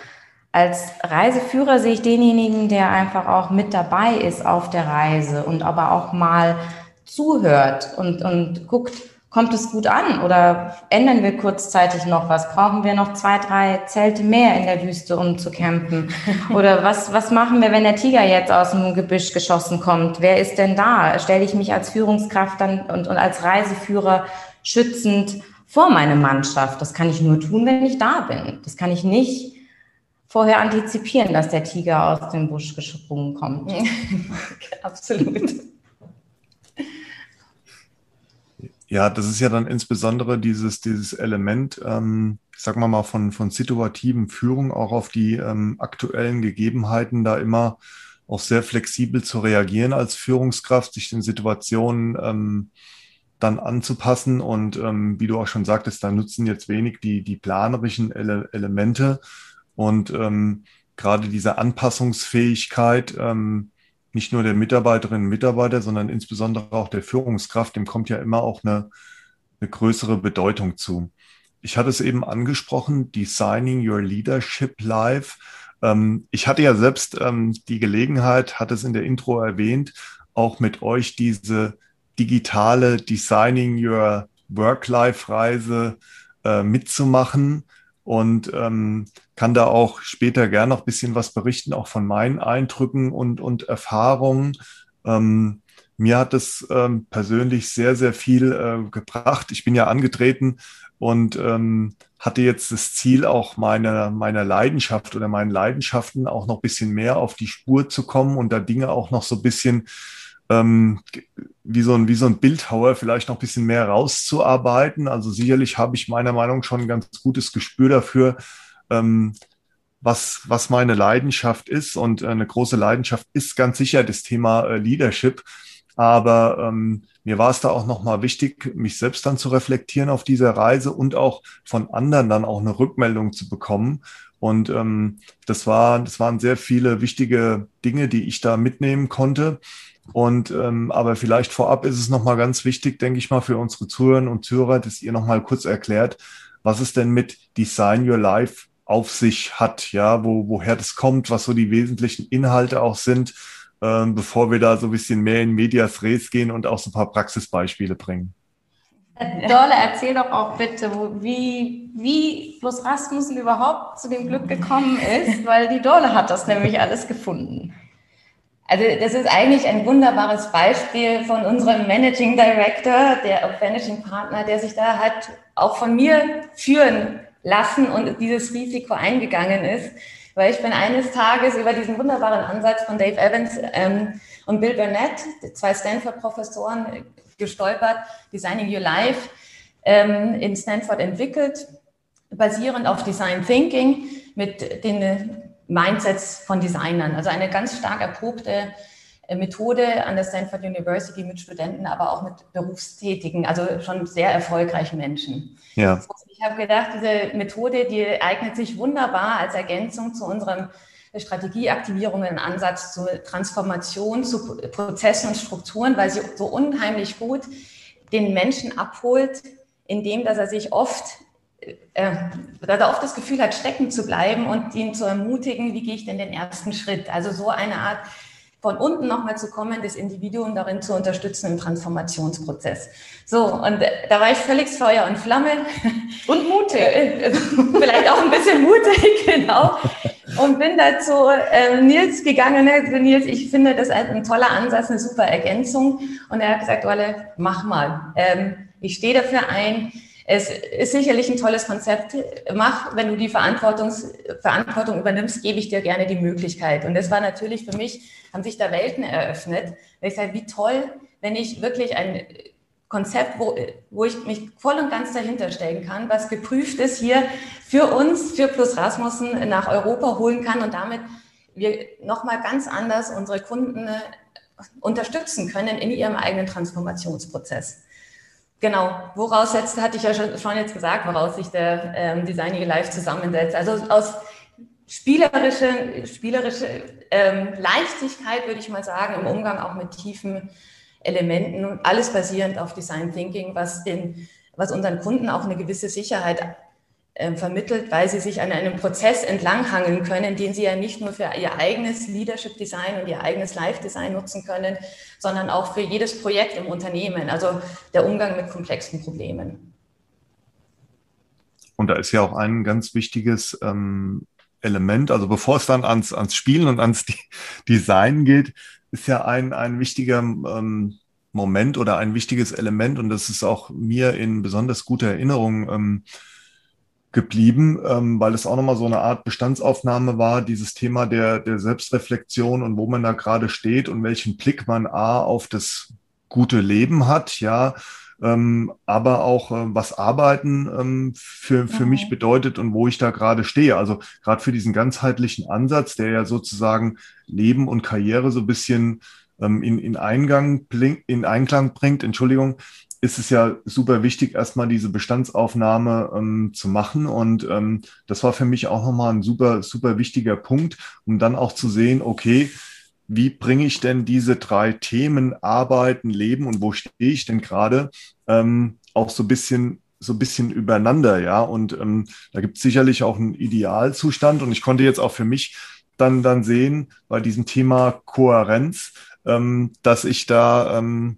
Als Reiseführer sehe ich denjenigen, der einfach auch mit dabei ist auf der Reise und aber auch mal zuhört und, und guckt, kommt es gut an oder ändern wir kurzzeitig noch was? Brauchen wir noch zwei, drei Zelte mehr in der Wüste, um zu campen? (laughs) Oder was, was machen wir, wenn der Tiger jetzt aus dem Gebüsch geschossen kommt? Wer ist denn da? Stelle ich mich als Führungskraft dann und, und als Reiseführer schützend vor meine Mannschaft. Das kann ich nur tun, wenn ich da bin. Das kann ich nicht vorher antizipieren, dass der Tiger aus dem Busch gesprungen kommt. (laughs) Absolut. Ja, das ist ja dann insbesondere dieses, dieses Element, ähm, ich sag mal mal, von, von situativen Führung auch auf die ähm, aktuellen Gegebenheiten da immer auch sehr flexibel zu reagieren als Führungskraft, sich den Situationen ähm, dann anzupassen. Und ähm, wie du auch schon sagtest, da nutzen jetzt wenig die, die planerischen Ele Elemente und ähm, gerade diese Anpassungsfähigkeit, ähm, nicht nur der Mitarbeiterinnen und Mitarbeiter, sondern insbesondere auch der Führungskraft, dem kommt ja immer auch eine, eine größere Bedeutung zu. Ich hatte es eben angesprochen, Designing Your Leadership Live. Ähm, ich hatte ja selbst ähm, die Gelegenheit, hatte es in der Intro erwähnt, auch mit euch diese digitale Designing Your Work-Life-Reise äh, mitzumachen und ähm, kann da auch später gern noch ein bisschen was berichten, auch von meinen Eindrücken und, und Erfahrungen. Ähm, mir hat es ähm, persönlich sehr, sehr viel äh, gebracht. Ich bin ja angetreten und ähm, hatte jetzt das Ziel, auch meine, meiner Leidenschaft oder meinen Leidenschaften auch noch ein bisschen mehr auf die Spur zu kommen und da Dinge auch noch so ein bisschen ähm, wie, so ein, wie so ein Bildhauer vielleicht noch ein bisschen mehr rauszuarbeiten. Also sicherlich habe ich meiner Meinung nach schon ein ganz gutes Gespür dafür, ähm, was, was meine Leidenschaft ist. Und äh, eine große Leidenschaft ist ganz sicher das Thema äh, Leadership. Aber ähm, mir war es da auch nochmal wichtig, mich selbst dann zu reflektieren auf dieser Reise und auch von anderen dann auch eine Rückmeldung zu bekommen. Und ähm, das, war, das waren sehr viele wichtige Dinge, die ich da mitnehmen konnte. Und ähm, aber vielleicht vorab ist es nochmal ganz wichtig, denke ich mal, für unsere Zuhörerinnen und Zuhörer, dass ihr nochmal kurz erklärt, was es denn mit Design Your Life auf sich hat, ja, wo, woher das kommt, was so die wesentlichen Inhalte auch sind, ähm, bevor wir da so ein bisschen mehr in Medias Res gehen und auch so ein paar Praxisbeispiele bringen. Dorle, erzähl doch auch bitte, wie, wie Fluss Rasmussen überhaupt zu dem Glück gekommen ist, weil die Dorle hat das nämlich alles gefunden. Also das ist eigentlich ein wunderbares Beispiel von unserem Managing Director, der Managing Partner, der sich da halt auch von mir führen lassen und dieses Risiko eingegangen ist. Weil ich bin eines Tages über diesen wunderbaren Ansatz von Dave Evans ähm, und Bill Burnett, zwei Stanford-Professoren, gestolpert, Designing Your Life, ähm, in Stanford entwickelt, basierend auf Design Thinking mit den Mindsets von Designern. Also eine ganz stark erprobte Methode an der Stanford University mit Studenten, aber auch mit Berufstätigen, also schon sehr erfolgreichen Menschen. Ja. Ich habe gedacht, diese Methode, die eignet sich wunderbar als Ergänzung zu unserem Strategieaktivierungen, Ansatz zur Transformation, zu Prozessen und Strukturen, weil sie so unheimlich gut den Menschen abholt, indem dass er sich oft äh, da er oft das Gefühl hat, stecken zu bleiben und ihn zu ermutigen, wie gehe ich denn den ersten Schritt? Also so eine Art von unten nochmal zu kommen, das Individuum darin zu unterstützen im Transformationsprozess. So, und äh, da war ich völlig Feuer und Flamme. Und mutig. Äh, vielleicht auch ein bisschen mutig, (laughs) genau. Und bin dazu äh, Nils gegangen. Ne? Nils, ich finde das ein toller Ansatz, eine super Ergänzung. Und er hat gesagt, Olle, mach mal. Ähm, ich stehe dafür ein es ist sicherlich ein tolles Konzept. Mach, wenn du die Verantwortung übernimmst, gebe ich dir gerne die Möglichkeit. Und das war natürlich für mich, haben sich da Welten eröffnet. Ich sage, wie toll, wenn ich wirklich ein Konzept, wo, wo ich mich voll und ganz dahinter stellen kann, was geprüft ist, hier für uns, für Plus Rasmussen nach Europa holen kann und damit wir nochmal ganz anders unsere Kunden äh, unterstützen können in ihrem eigenen Transformationsprozess. Genau, woraus setzt, hatte ich ja schon, schon jetzt gesagt, woraus sich der ähm, Designing Live zusammensetzt. Also aus spielerische, spielerische ähm, Leichtigkeit, würde ich mal sagen, im Umgang auch mit tiefen Elementen und alles basierend auf Design Thinking, was, den, was unseren Kunden auch eine gewisse Sicherheit vermittelt, weil sie sich an einem Prozess entlanghangeln können, den sie ja nicht nur für ihr eigenes Leadership Design und ihr eigenes Life Design nutzen können, sondern auch für jedes Projekt im Unternehmen, also der Umgang mit komplexen Problemen. Und da ist ja auch ein ganz wichtiges ähm, Element, also bevor es dann ans, ans Spielen und ans Design geht, ist ja ein, ein wichtiger ähm, Moment oder ein wichtiges Element und das ist auch mir in besonders guter Erinnerung ähm, geblieben, ähm, weil es auch nochmal so eine Art Bestandsaufnahme war, dieses Thema der, der Selbstreflexion und wo man da gerade steht und welchen Blick man A auf das gute Leben hat, ja, ähm, aber auch äh, was Arbeiten ähm, für, für mhm. mich bedeutet und wo ich da gerade stehe. Also gerade für diesen ganzheitlichen Ansatz, der ja sozusagen Leben und Karriere so ein bisschen ähm, in, in, Eingang, in Einklang bringt, Entschuldigung, ist es ja super wichtig, erstmal diese Bestandsaufnahme ähm, zu machen. Und ähm, das war für mich auch nochmal ein super, super wichtiger Punkt, um dann auch zu sehen, okay, wie bringe ich denn diese drei Themen Arbeiten, Leben und wo stehe ich denn gerade ähm, auch so ein bisschen so ein bisschen übereinander, ja. Und ähm, da gibt es sicherlich auch einen Idealzustand. Und ich konnte jetzt auch für mich dann, dann sehen, bei diesem Thema Kohärenz, ähm, dass ich da ähm,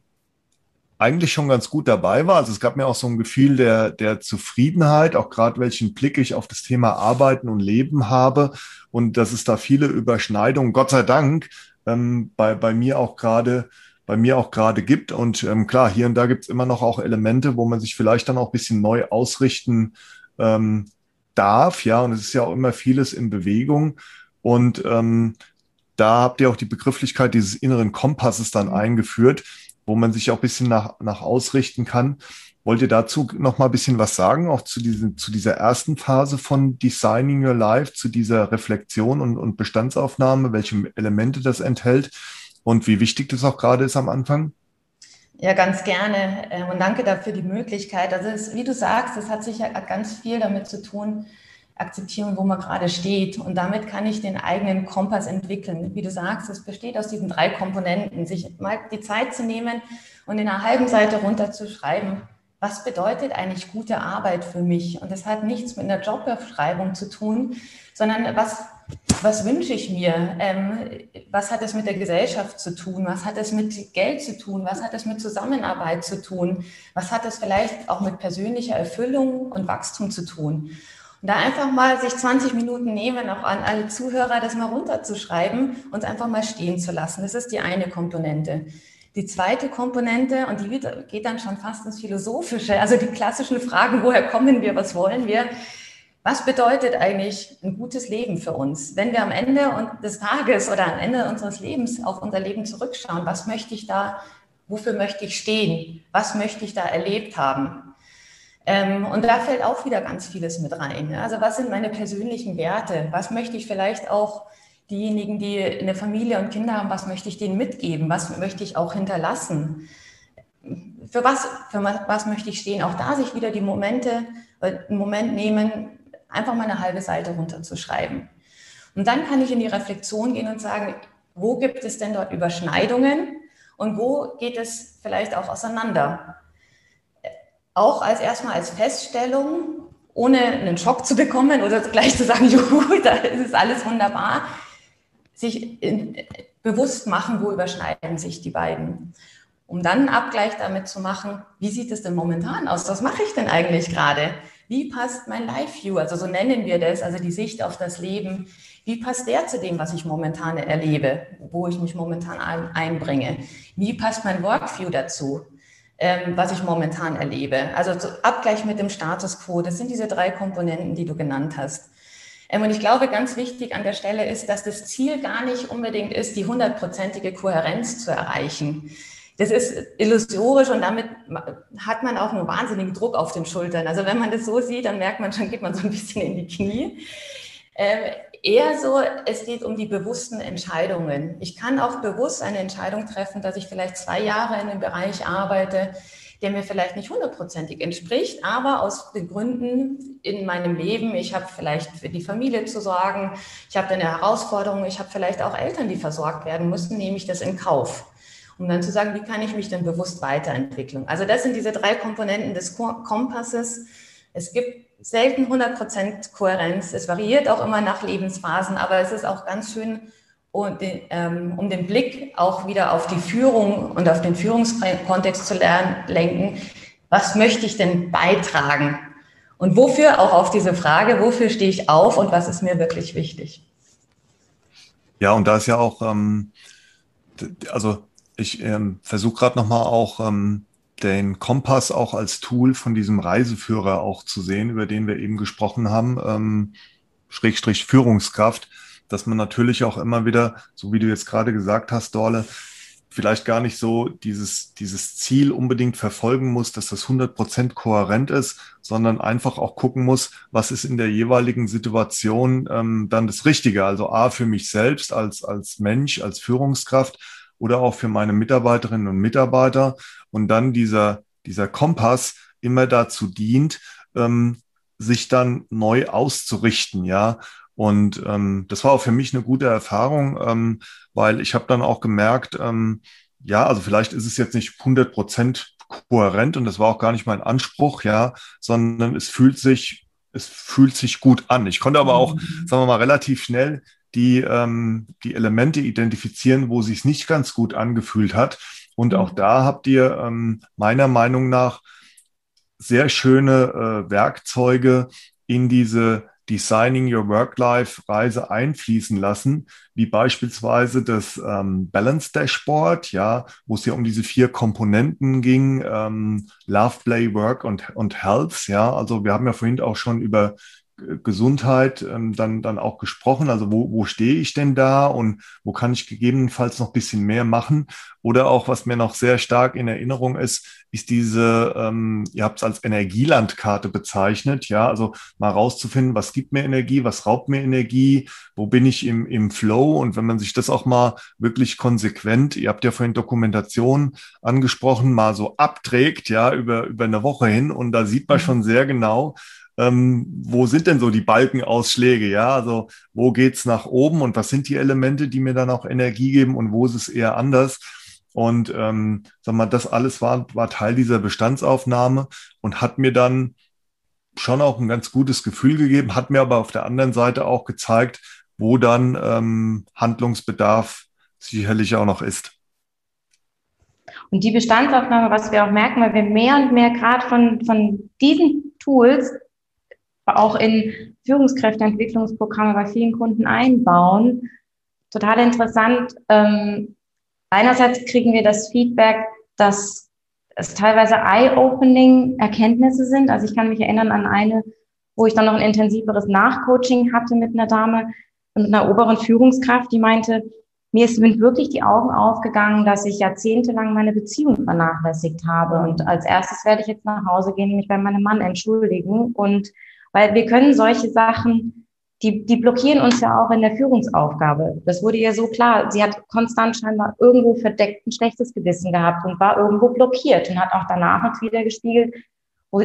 eigentlich schon ganz gut dabei war. Also es gab mir auch so ein Gefühl der, der Zufriedenheit, auch gerade welchen Blick ich auf das Thema Arbeiten und Leben habe und dass es da viele Überschneidungen, Gott sei Dank, ähm, bei, bei mir auch gerade bei mir auch gerade gibt. Und ähm, klar, hier und da gibt es immer noch auch Elemente, wo man sich vielleicht dann auch ein bisschen neu ausrichten ähm, darf. Ja, und es ist ja auch immer vieles in Bewegung. Und ähm, da habt ihr auch die Begrifflichkeit dieses inneren Kompasses dann eingeführt, wo man sich auch ein bisschen nach, nach ausrichten kann. Wollt ihr dazu noch mal ein bisschen was sagen, auch zu, diesen, zu dieser ersten Phase von Designing Your Life, zu dieser Reflexion und, und Bestandsaufnahme, welche Elemente das enthält und wie wichtig das auch gerade ist am Anfang? Ja, ganz gerne ähm, und danke dafür die Möglichkeit. Also es, wie du sagst, es hat sicher ganz viel damit zu tun, akzeptieren, wo man gerade steht. Und damit kann ich den eigenen Kompass entwickeln. Wie du sagst, es besteht aus diesen drei Komponenten. Sich mal die Zeit zu nehmen und in einer halben Seite runterzuschreiben, was bedeutet eigentlich gute Arbeit für mich? Und das hat nichts mit einer Jobbeschreibung zu tun, sondern was, was wünsche ich mir? Ähm, was hat es mit der Gesellschaft zu tun? Was hat es mit Geld zu tun? Was hat es mit Zusammenarbeit zu tun? Was hat es vielleicht auch mit persönlicher Erfüllung und Wachstum zu tun? Und da einfach mal sich 20 Minuten nehmen, auch an alle Zuhörer, das mal runterzuschreiben und einfach mal stehen zu lassen. Das ist die eine Komponente. Die zweite Komponente, und die geht dann schon fast ins Philosophische, also die klassischen Fragen, woher kommen wir, was wollen wir? Was bedeutet eigentlich ein gutes Leben für uns? Wenn wir am Ende des Tages oder am Ende unseres Lebens auf unser Leben zurückschauen, was möchte ich da, wofür möchte ich stehen? Was möchte ich da erlebt haben? Ähm, und da fällt auch wieder ganz vieles mit rein. Also was sind meine persönlichen Werte? Was möchte ich vielleicht auch diejenigen, die eine Familie und Kinder haben, was möchte ich denen mitgeben? Was möchte ich auch hinterlassen? Für was, für was möchte ich stehen? Auch da sich wieder die Momente, äh, einen Moment nehmen, einfach mal eine halbe Seite runterzuschreiben. Und dann kann ich in die Reflexion gehen und sagen, wo gibt es denn dort Überschneidungen und wo geht es vielleicht auch auseinander? Auch als erstmal als Feststellung, ohne einen Schock zu bekommen oder gleich zu sagen, (laughs) juhu, da ist alles wunderbar, sich in, bewusst machen, wo überschneiden sich die beiden. Um dann einen Abgleich damit zu machen, wie sieht es denn momentan aus? Was mache ich denn eigentlich gerade? Wie passt mein Life View, also so nennen wir das, also die Sicht auf das Leben, wie passt der zu dem, was ich momentan erlebe, wo ich mich momentan einbringe? Wie passt mein Work View dazu, ähm, was ich momentan erlebe? Also Abgleich mit dem Status Quo, das sind diese drei Komponenten, die du genannt hast. Ähm, und ich glaube, ganz wichtig an der Stelle ist, dass das Ziel gar nicht unbedingt ist, die hundertprozentige Kohärenz zu erreichen. Das ist illusorisch und damit hat man auch einen wahnsinnigen Druck auf den Schultern. Also wenn man das so sieht, dann merkt man schon, geht man so ein bisschen in die Knie. Eher so, es geht um die bewussten Entscheidungen. Ich kann auch bewusst eine Entscheidung treffen, dass ich vielleicht zwei Jahre in einem Bereich arbeite, der mir vielleicht nicht hundertprozentig entspricht, aber aus den Gründen in meinem Leben, ich habe vielleicht für die Familie zu sorgen, ich habe eine Herausforderung, ich habe vielleicht auch Eltern, die versorgt werden müssen, nehme ich das in Kauf. Um dann zu sagen, wie kann ich mich denn bewusst weiterentwickeln? Also das sind diese drei Komponenten des Kompasses. Es gibt selten 100% Kohärenz. Es variiert auch immer nach Lebensphasen, aber es ist auch ganz schön, ähm, um den Blick auch wieder auf die Führung und auf den Führungskontext zu lernen, lenken. Was möchte ich denn beitragen? Und wofür, auch auf diese Frage, wofür stehe ich auf und was ist mir wirklich wichtig? Ja, und da ist ja auch, ähm, also Ich ähm, versuche gerade nochmal auch ähm, den Kompass auch als Tool von diesem Reiseführer auch zu sehen, über den wir eben gesprochen haben, ähm, Schrägstrich Führungskraft, dass man natürlich auch immer wieder, so wie du jetzt gerade gesagt hast, Dorle, vielleicht gar nicht so dieses, dieses Ziel unbedingt verfolgen muss, dass das 100% kohärent ist, sondern einfach auch gucken muss, was ist in der jeweiligen Situation ähm, dann das Richtige. Also A, für mich selbst als, als Mensch, als Führungskraft oder auch für meine Mitarbeiterinnen und Mitarbeiter. Und dann dieser, dieser Kompass immer dazu dient, ähm, sich dann neu auszurichten, ja. Und ähm, das war auch für mich eine gute Erfahrung, ähm, weil ich habe dann auch gemerkt, ähm, ja, also vielleicht ist es jetzt nicht 100 Prozent kohärent und das war auch gar nicht mein Anspruch, ja, sondern es fühlt sich, es fühlt sich gut an. Ich konnte aber auch, mhm. sagen wir mal, relativ schnell die, ähm, die Elemente identifizieren, wo sich es nicht ganz gut angefühlt hat. Und auch mhm. da habt ihr ähm, meiner Meinung nach sehr schöne äh, Werkzeuge in diese Designing Your Work-Life-Reise einfließen lassen, wie beispielsweise das ähm, Balance Dashboard, ja, wo es ja um diese vier Komponenten ging, ähm, Love, Play, Work und, und Health, ja. Also wir haben ja vorhin auch schon über Gesundheit ähm, dann, dann auch gesprochen. Also wo, wo stehe ich denn da und wo kann ich gegebenenfalls noch bisschen mehr machen? Oder auch, was mir noch sehr stark in Erinnerung ist, ist diese, ähm, ihr habt es als Energielandkarte bezeichnet, ja, also mal rauszufinden, was gibt mir Energie, was raubt mir Energie, wo bin ich im, im Flow und wenn man sich das auch mal wirklich konsequent, ihr habt ja vorhin Dokumentation angesprochen, mal so abträgt, ja, über, über eine Woche hin und da sieht man mhm. schon sehr genau, ähm, wo sind denn so die Balkenausschläge? Ja, also wo geht's nach oben und was sind die Elemente, die mir dann auch Energie geben und wo ist es eher anders? Und ähm, sag mal, das alles war, war Teil dieser Bestandsaufnahme und hat mir dann schon auch ein ganz gutes Gefühl gegeben, hat mir aber auf der anderen Seite auch gezeigt, wo dann ähm, Handlungsbedarf sicherlich auch noch ist. Und die Bestandsaufnahme, was wir auch merken, weil wir mehr und mehr gerade von, von diesen Tools auch in Führungskräfteentwicklungsprogramme bei vielen Kunden einbauen. Total interessant. Ähm, einerseits kriegen wir das Feedback, dass es teilweise eye-opening Erkenntnisse sind. Also ich kann mich erinnern an eine, wo ich dann noch ein intensiveres Nachcoaching hatte mit einer Dame, mit einer oberen Führungskraft, die meinte, mir sind wirklich die Augen aufgegangen, dass ich jahrzehntelang meine Beziehung vernachlässigt habe. Und als erstes werde ich jetzt nach Hause gehen mich bei meinem Mann entschuldigen und weil wir können solche Sachen, die, die blockieren uns ja auch in der Führungsaufgabe. Das wurde ihr so klar. Sie hat konstant scheinbar irgendwo verdeckt ein schlechtes Gewissen gehabt und war irgendwo blockiert und hat auch danach uns wieder gespiegelt,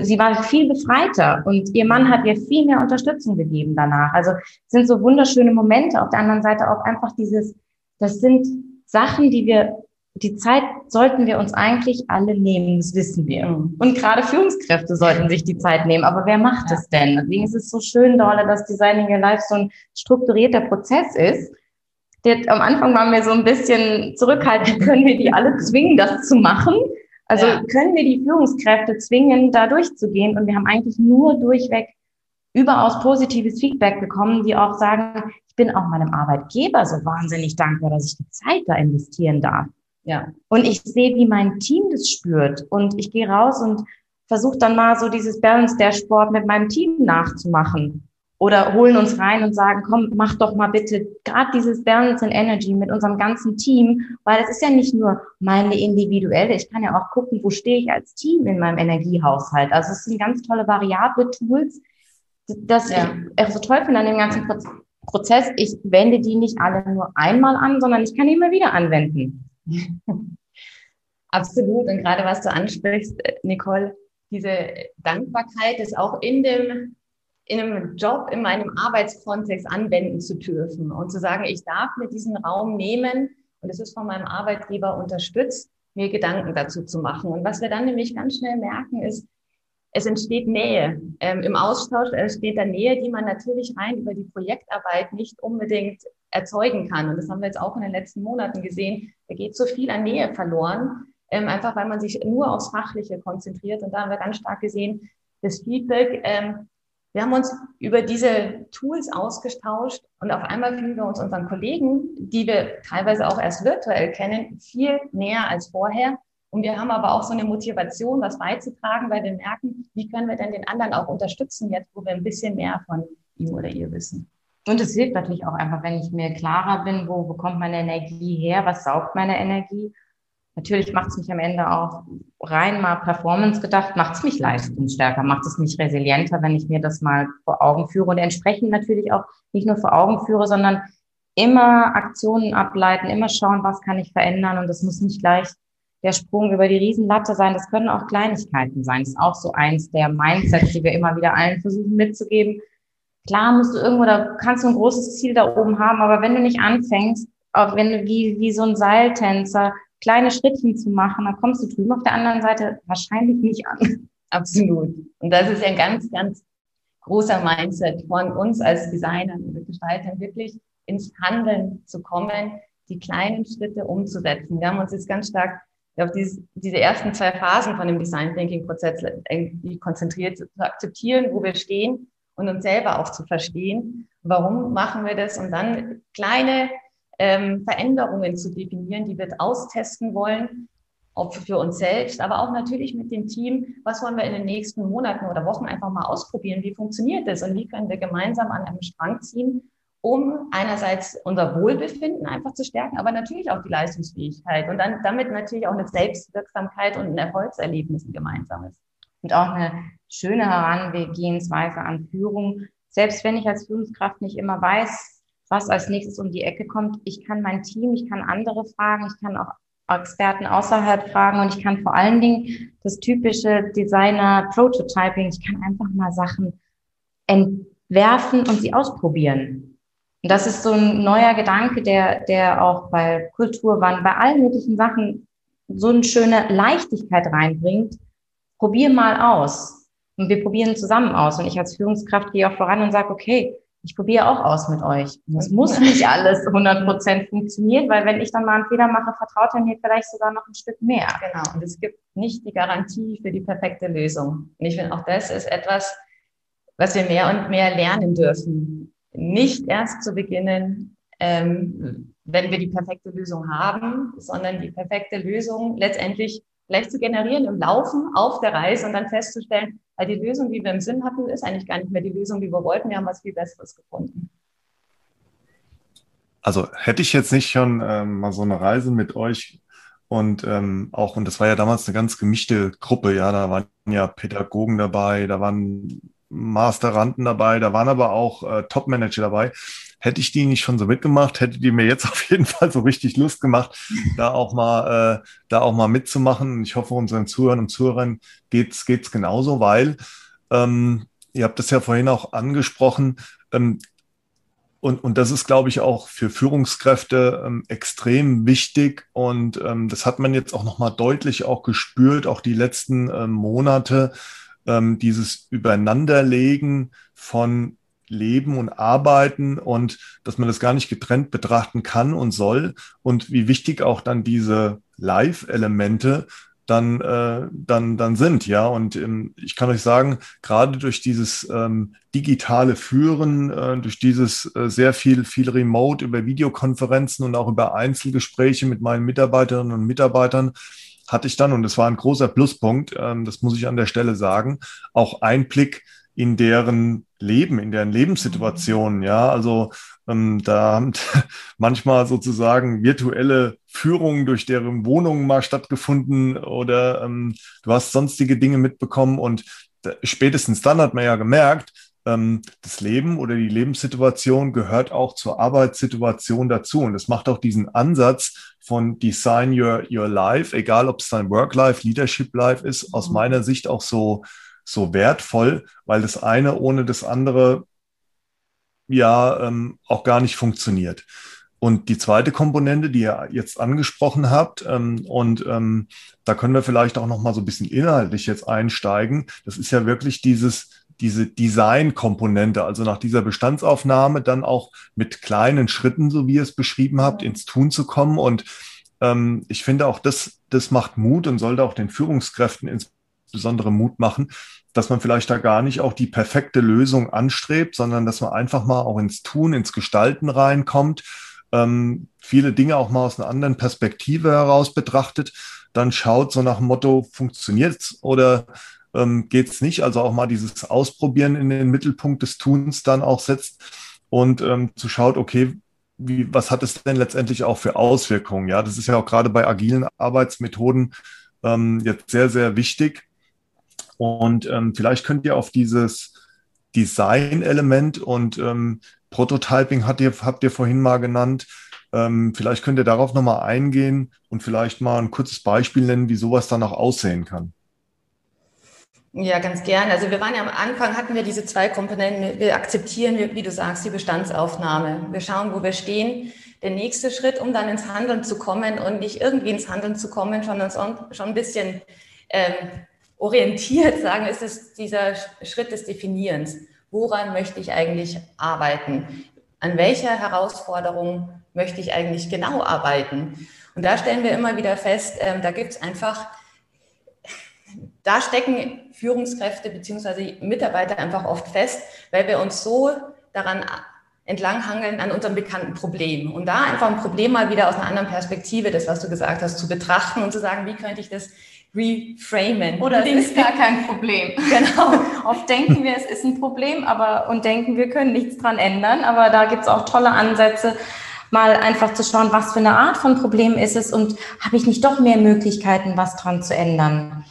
sie war viel befreiter und ihr Mann hat ihr viel mehr Unterstützung gegeben danach. Also sind so wunderschöne Momente. Auf der anderen Seite auch einfach dieses, das sind Sachen, die wir die Zeit sollten wir uns eigentlich alle nehmen, das wissen wir. Und gerade Führungskräfte sollten sich die Zeit nehmen. Aber wer macht es ja. denn? Deswegen ist es so schön, Dorle, dass Designing Your Life so ein strukturierter Prozess ist. Der, am Anfang waren wir so ein bisschen zurückhaltend, (laughs) können wir die alle zwingen, das zu machen? Also ja. können wir die Führungskräfte zwingen, da durchzugehen? Und wir haben eigentlich nur durchweg überaus positives Feedback bekommen, die auch sagen, ich bin auch meinem Arbeitgeber so wahnsinnig dankbar, dass ich die Zeit da investieren darf. Ja. Und ich sehe, wie mein Team das spürt. Und ich gehe raus und versuche dann mal so dieses Balance der Sport mit meinem Team nachzumachen. Oder holen uns rein und sagen, komm, mach doch mal bitte gerade dieses Balance and Energy mit unserem ganzen Team, weil es ist ja nicht nur meine individuelle, ich kann ja auch gucken, wo stehe ich als Team in meinem Energiehaushalt. Also es sind ganz tolle variable Tools, das ja. ich so toll finde an dem ganzen Prozess. Ich wende die nicht alle nur einmal an, sondern ich kann die immer wieder anwenden. (laughs) Absolut. Und gerade was du ansprichst, äh, Nicole, diese Dankbarkeit ist auch in dem, in einem Job, in meinem Arbeitskontext anwenden zu dürfen und zu sagen, ich darf mir diesen Raum nehmen und es ist von meinem Arbeitgeber unterstützt, mir Gedanken dazu zu machen. Und was wir dann nämlich ganz schnell merken, ist, es entsteht Nähe. Ähm, Im Austausch entsteht da Nähe, die man natürlich rein über die Projektarbeit nicht unbedingt erzeugen kann. Und das haben wir jetzt auch in den letzten Monaten gesehen. Da geht so viel an Nähe verloren, ähm, einfach weil man sich nur aufs Fachliche konzentriert. Und da haben wir ganz stark gesehen, das Feedback, ähm, wir haben uns über diese Tools ausgetauscht und auf einmal fühlen wir uns unseren Kollegen, die wir teilweise auch erst virtuell kennen, viel näher als vorher. Und wir haben aber auch so eine Motivation, was beizutragen, weil wir merken, wie können wir denn den anderen auch unterstützen, jetzt wo wir ein bisschen mehr von ihm oder ihr wissen. Und es hilft natürlich auch einfach, wenn ich mir klarer bin, wo bekommt meine Energie her, was saugt meine Energie Natürlich macht es mich am Ende auch rein mal Performance gedacht, macht es mich leistungsstärker, macht es mich resilienter, wenn ich mir das mal vor Augen führe und entsprechend natürlich auch nicht nur vor Augen führe, sondern immer Aktionen ableiten, immer schauen, was kann ich verändern und das muss nicht gleich der Sprung über die Riesenlatte sein, das können auch Kleinigkeiten sein. Das ist auch so eins der Mindsets, die wir immer wieder allen versuchen mitzugeben. Klar musst du irgendwo, da kannst du ein großes Ziel da oben haben, aber wenn du nicht anfängst, auch wenn du wie, wie so ein Seiltänzer kleine Schrittchen zu machen, dann kommst du drüben auf der anderen Seite wahrscheinlich nicht an. (laughs) Absolut. Und das ist ja ein ganz, ganz großer Mindset von uns als Designern und Gestaltern, wirklich ins Handeln zu kommen, die kleinen Schritte umzusetzen. Wir haben uns jetzt ganz stark auf dieses, diese ersten zwei Phasen von dem Design Thinking Prozess konzentriert, zu akzeptieren, wo wir stehen und uns selber auch zu verstehen. Warum machen wir das? Und dann kleine ähm, Veränderungen zu definieren, die wir austesten wollen, auch für uns selbst, aber auch natürlich mit dem Team, was wollen wir in den nächsten Monaten oder Wochen einfach mal ausprobieren, wie funktioniert das und wie können wir gemeinsam an einem Strang ziehen, um einerseits unser Wohlbefinden einfach zu stärken, aber natürlich auch die Leistungsfähigkeit und dann damit natürlich auch eine Selbstwirksamkeit und ein Erfolgserlebnis ein gemeinsames. Und auch eine schöne Herangehensweise an Führung. Selbst wenn ich als Führungskraft nicht immer weiß, was als nächstes um die Ecke kommt. Ich kann mein Team, ich kann andere fragen, ich kann auch Experten außerhalb fragen und ich kann vor allen Dingen das typische Designer-Prototyping, ich kann einfach mal Sachen entwerfen und sie ausprobieren. Und das ist so ein neuer Gedanke, der, der auch bei Kulturwandel, bei allen möglichen Sachen so eine schöne Leichtigkeit reinbringt. Probier mal aus. Und wir probieren zusammen aus. Und ich als Führungskraft gehe auch voran und sage, okay, ich probiere auch aus mit euch. Es muss nicht alles 100% funktionieren, weil wenn ich dann mal einen Fehler mache, vertraut er mir vielleicht sogar noch ein Stück mehr. Genau. Und es gibt nicht die Garantie für die perfekte Lösung. Und ich finde, auch das ist etwas, was wir mehr und mehr lernen dürfen. Nicht erst zu beginnen, ähm, wenn wir die perfekte Lösung haben, sondern die perfekte Lösung letztendlich vielleicht zu generieren im Laufen auf der Reise und dann festzustellen, weil die Lösung, die wir im Sinn hatten, ist eigentlich gar nicht mehr die Lösung, die wir wollten. Wir haben was viel Besseres gefunden. Also hätte ich jetzt nicht schon ähm, mal so eine Reise mit euch und ähm, auch, und das war ja damals eine ganz gemischte Gruppe, ja, da waren ja Pädagogen dabei, da waren Masteranden dabei, da waren aber auch äh, Top-Manager dabei hätte ich die nicht schon so mitgemacht, hätte die mir jetzt auf jeden Fall so richtig Lust gemacht, da auch mal, äh, da auch mal mitzumachen. Ich hoffe, unseren Zuhörern und Zuhörern geht's geht's genauso, weil ähm, ihr habt das ja vorhin auch angesprochen. Ähm, und, und das ist, glaube ich, auch für Führungskräfte ähm, extrem wichtig. Und ähm, das hat man jetzt auch nochmal deutlich auch gespürt, auch die letzten ähm, Monate, ähm, dieses Übereinanderlegen von Leben und Arbeiten und dass man das gar nicht getrennt betrachten kann und soll und wie wichtig auch dann diese Live-Elemente dann, äh, dann, dann sind, ja. Und ähm, ich kann euch sagen, gerade durch dieses ähm, digitale Führen, äh, durch dieses äh, sehr viel, viel Remote über Videokonferenzen und auch über Einzelgespräche mit meinen Mitarbeiterinnen und Mitarbeitern, hatte ich dann, und das war ein großer Pluspunkt, ähm, das muss ich an der Stelle sagen, auch Einblick in deren Leben, in deren Lebenssituationen. Ja, also ähm, da haben (laughs) manchmal sozusagen virtuelle Führungen durch deren Wohnungen mal stattgefunden oder ähm, du hast sonstige Dinge mitbekommen und spätestens dann hat man ja gemerkt, ähm, das Leben oder die Lebenssituation gehört auch zur Arbeitssituation dazu und es macht auch diesen Ansatz von Design Your, Your Life, egal ob es dein Work-Life, Leadership-Life ist, aus mhm. meiner Sicht auch so so wertvoll, weil das eine ohne das andere ja ähm, auch gar nicht funktioniert. Und die zweite Komponente, die ihr jetzt angesprochen habt, ähm, und ähm, da können wir vielleicht auch noch mal so ein bisschen inhaltlich jetzt einsteigen. Das ist ja wirklich dieses diese Design-Komponente, also nach dieser Bestandsaufnahme dann auch mit kleinen Schritten, so wie ihr es beschrieben habt, ins Tun zu kommen. Und ähm, ich finde auch das, das macht Mut und sollte auch den Führungskräften ins insbesondere Mut machen, dass man vielleicht da gar nicht auch die perfekte Lösung anstrebt, sondern dass man einfach mal auch ins Tun, ins Gestalten reinkommt, ähm, viele Dinge auch mal aus einer anderen Perspektive heraus betrachtet, dann schaut so nach dem Motto, funktioniert's oder ähm, geht's nicht? Also auch mal dieses Ausprobieren in den Mittelpunkt des Tuns dann auch setzt und ähm, zu schaut, okay, wie, was hat es denn letztendlich auch für Auswirkungen? Ja, das ist ja auch gerade bei agilen Arbeitsmethoden ähm, jetzt sehr, sehr wichtig. Und ähm, vielleicht könnt ihr auf dieses Design-Element und ähm, Prototyping hat ihr, habt ihr vorhin mal genannt. Ähm, vielleicht könnt ihr darauf nochmal eingehen und vielleicht mal ein kurzes Beispiel nennen, wie sowas dann auch aussehen kann. Ja, ganz gern. Also wir waren ja am Anfang, hatten wir diese zwei Komponenten. Wir akzeptieren, wie du sagst, die Bestandsaufnahme. Wir schauen, wo wir stehen. Der nächste Schritt, um dann ins Handeln zu kommen und nicht irgendwie ins Handeln zu kommen, schon, schon ein bisschen ähm, orientiert, sagen, ist es dieser Schritt des Definierens. Woran möchte ich eigentlich arbeiten? An welcher Herausforderung möchte ich eigentlich genau arbeiten? Und da stellen wir immer wieder fest, ähm, da gibt es einfach da stecken Führungskräfte bzw. Mitarbeiter einfach oft fest, weil wir uns so daran entlanghangeln an unserem bekannten Problem. Und da einfach ein Problem mal wieder aus einer anderen Perspektive, das, was du gesagt hast, zu betrachten und zu sagen, wie könnte ich das reframen. Oder es ist gar kein Problem. (laughs) Genau. Oft denken wir, es ist ein Problem, aber und denken, wir können nichts dran ändern. Aber da gibt es auch tolle Ansätze, mal einfach zu schauen, was für eine Art von Problem ist es und habe ich nicht doch mehr Möglichkeiten, was dran zu ändern.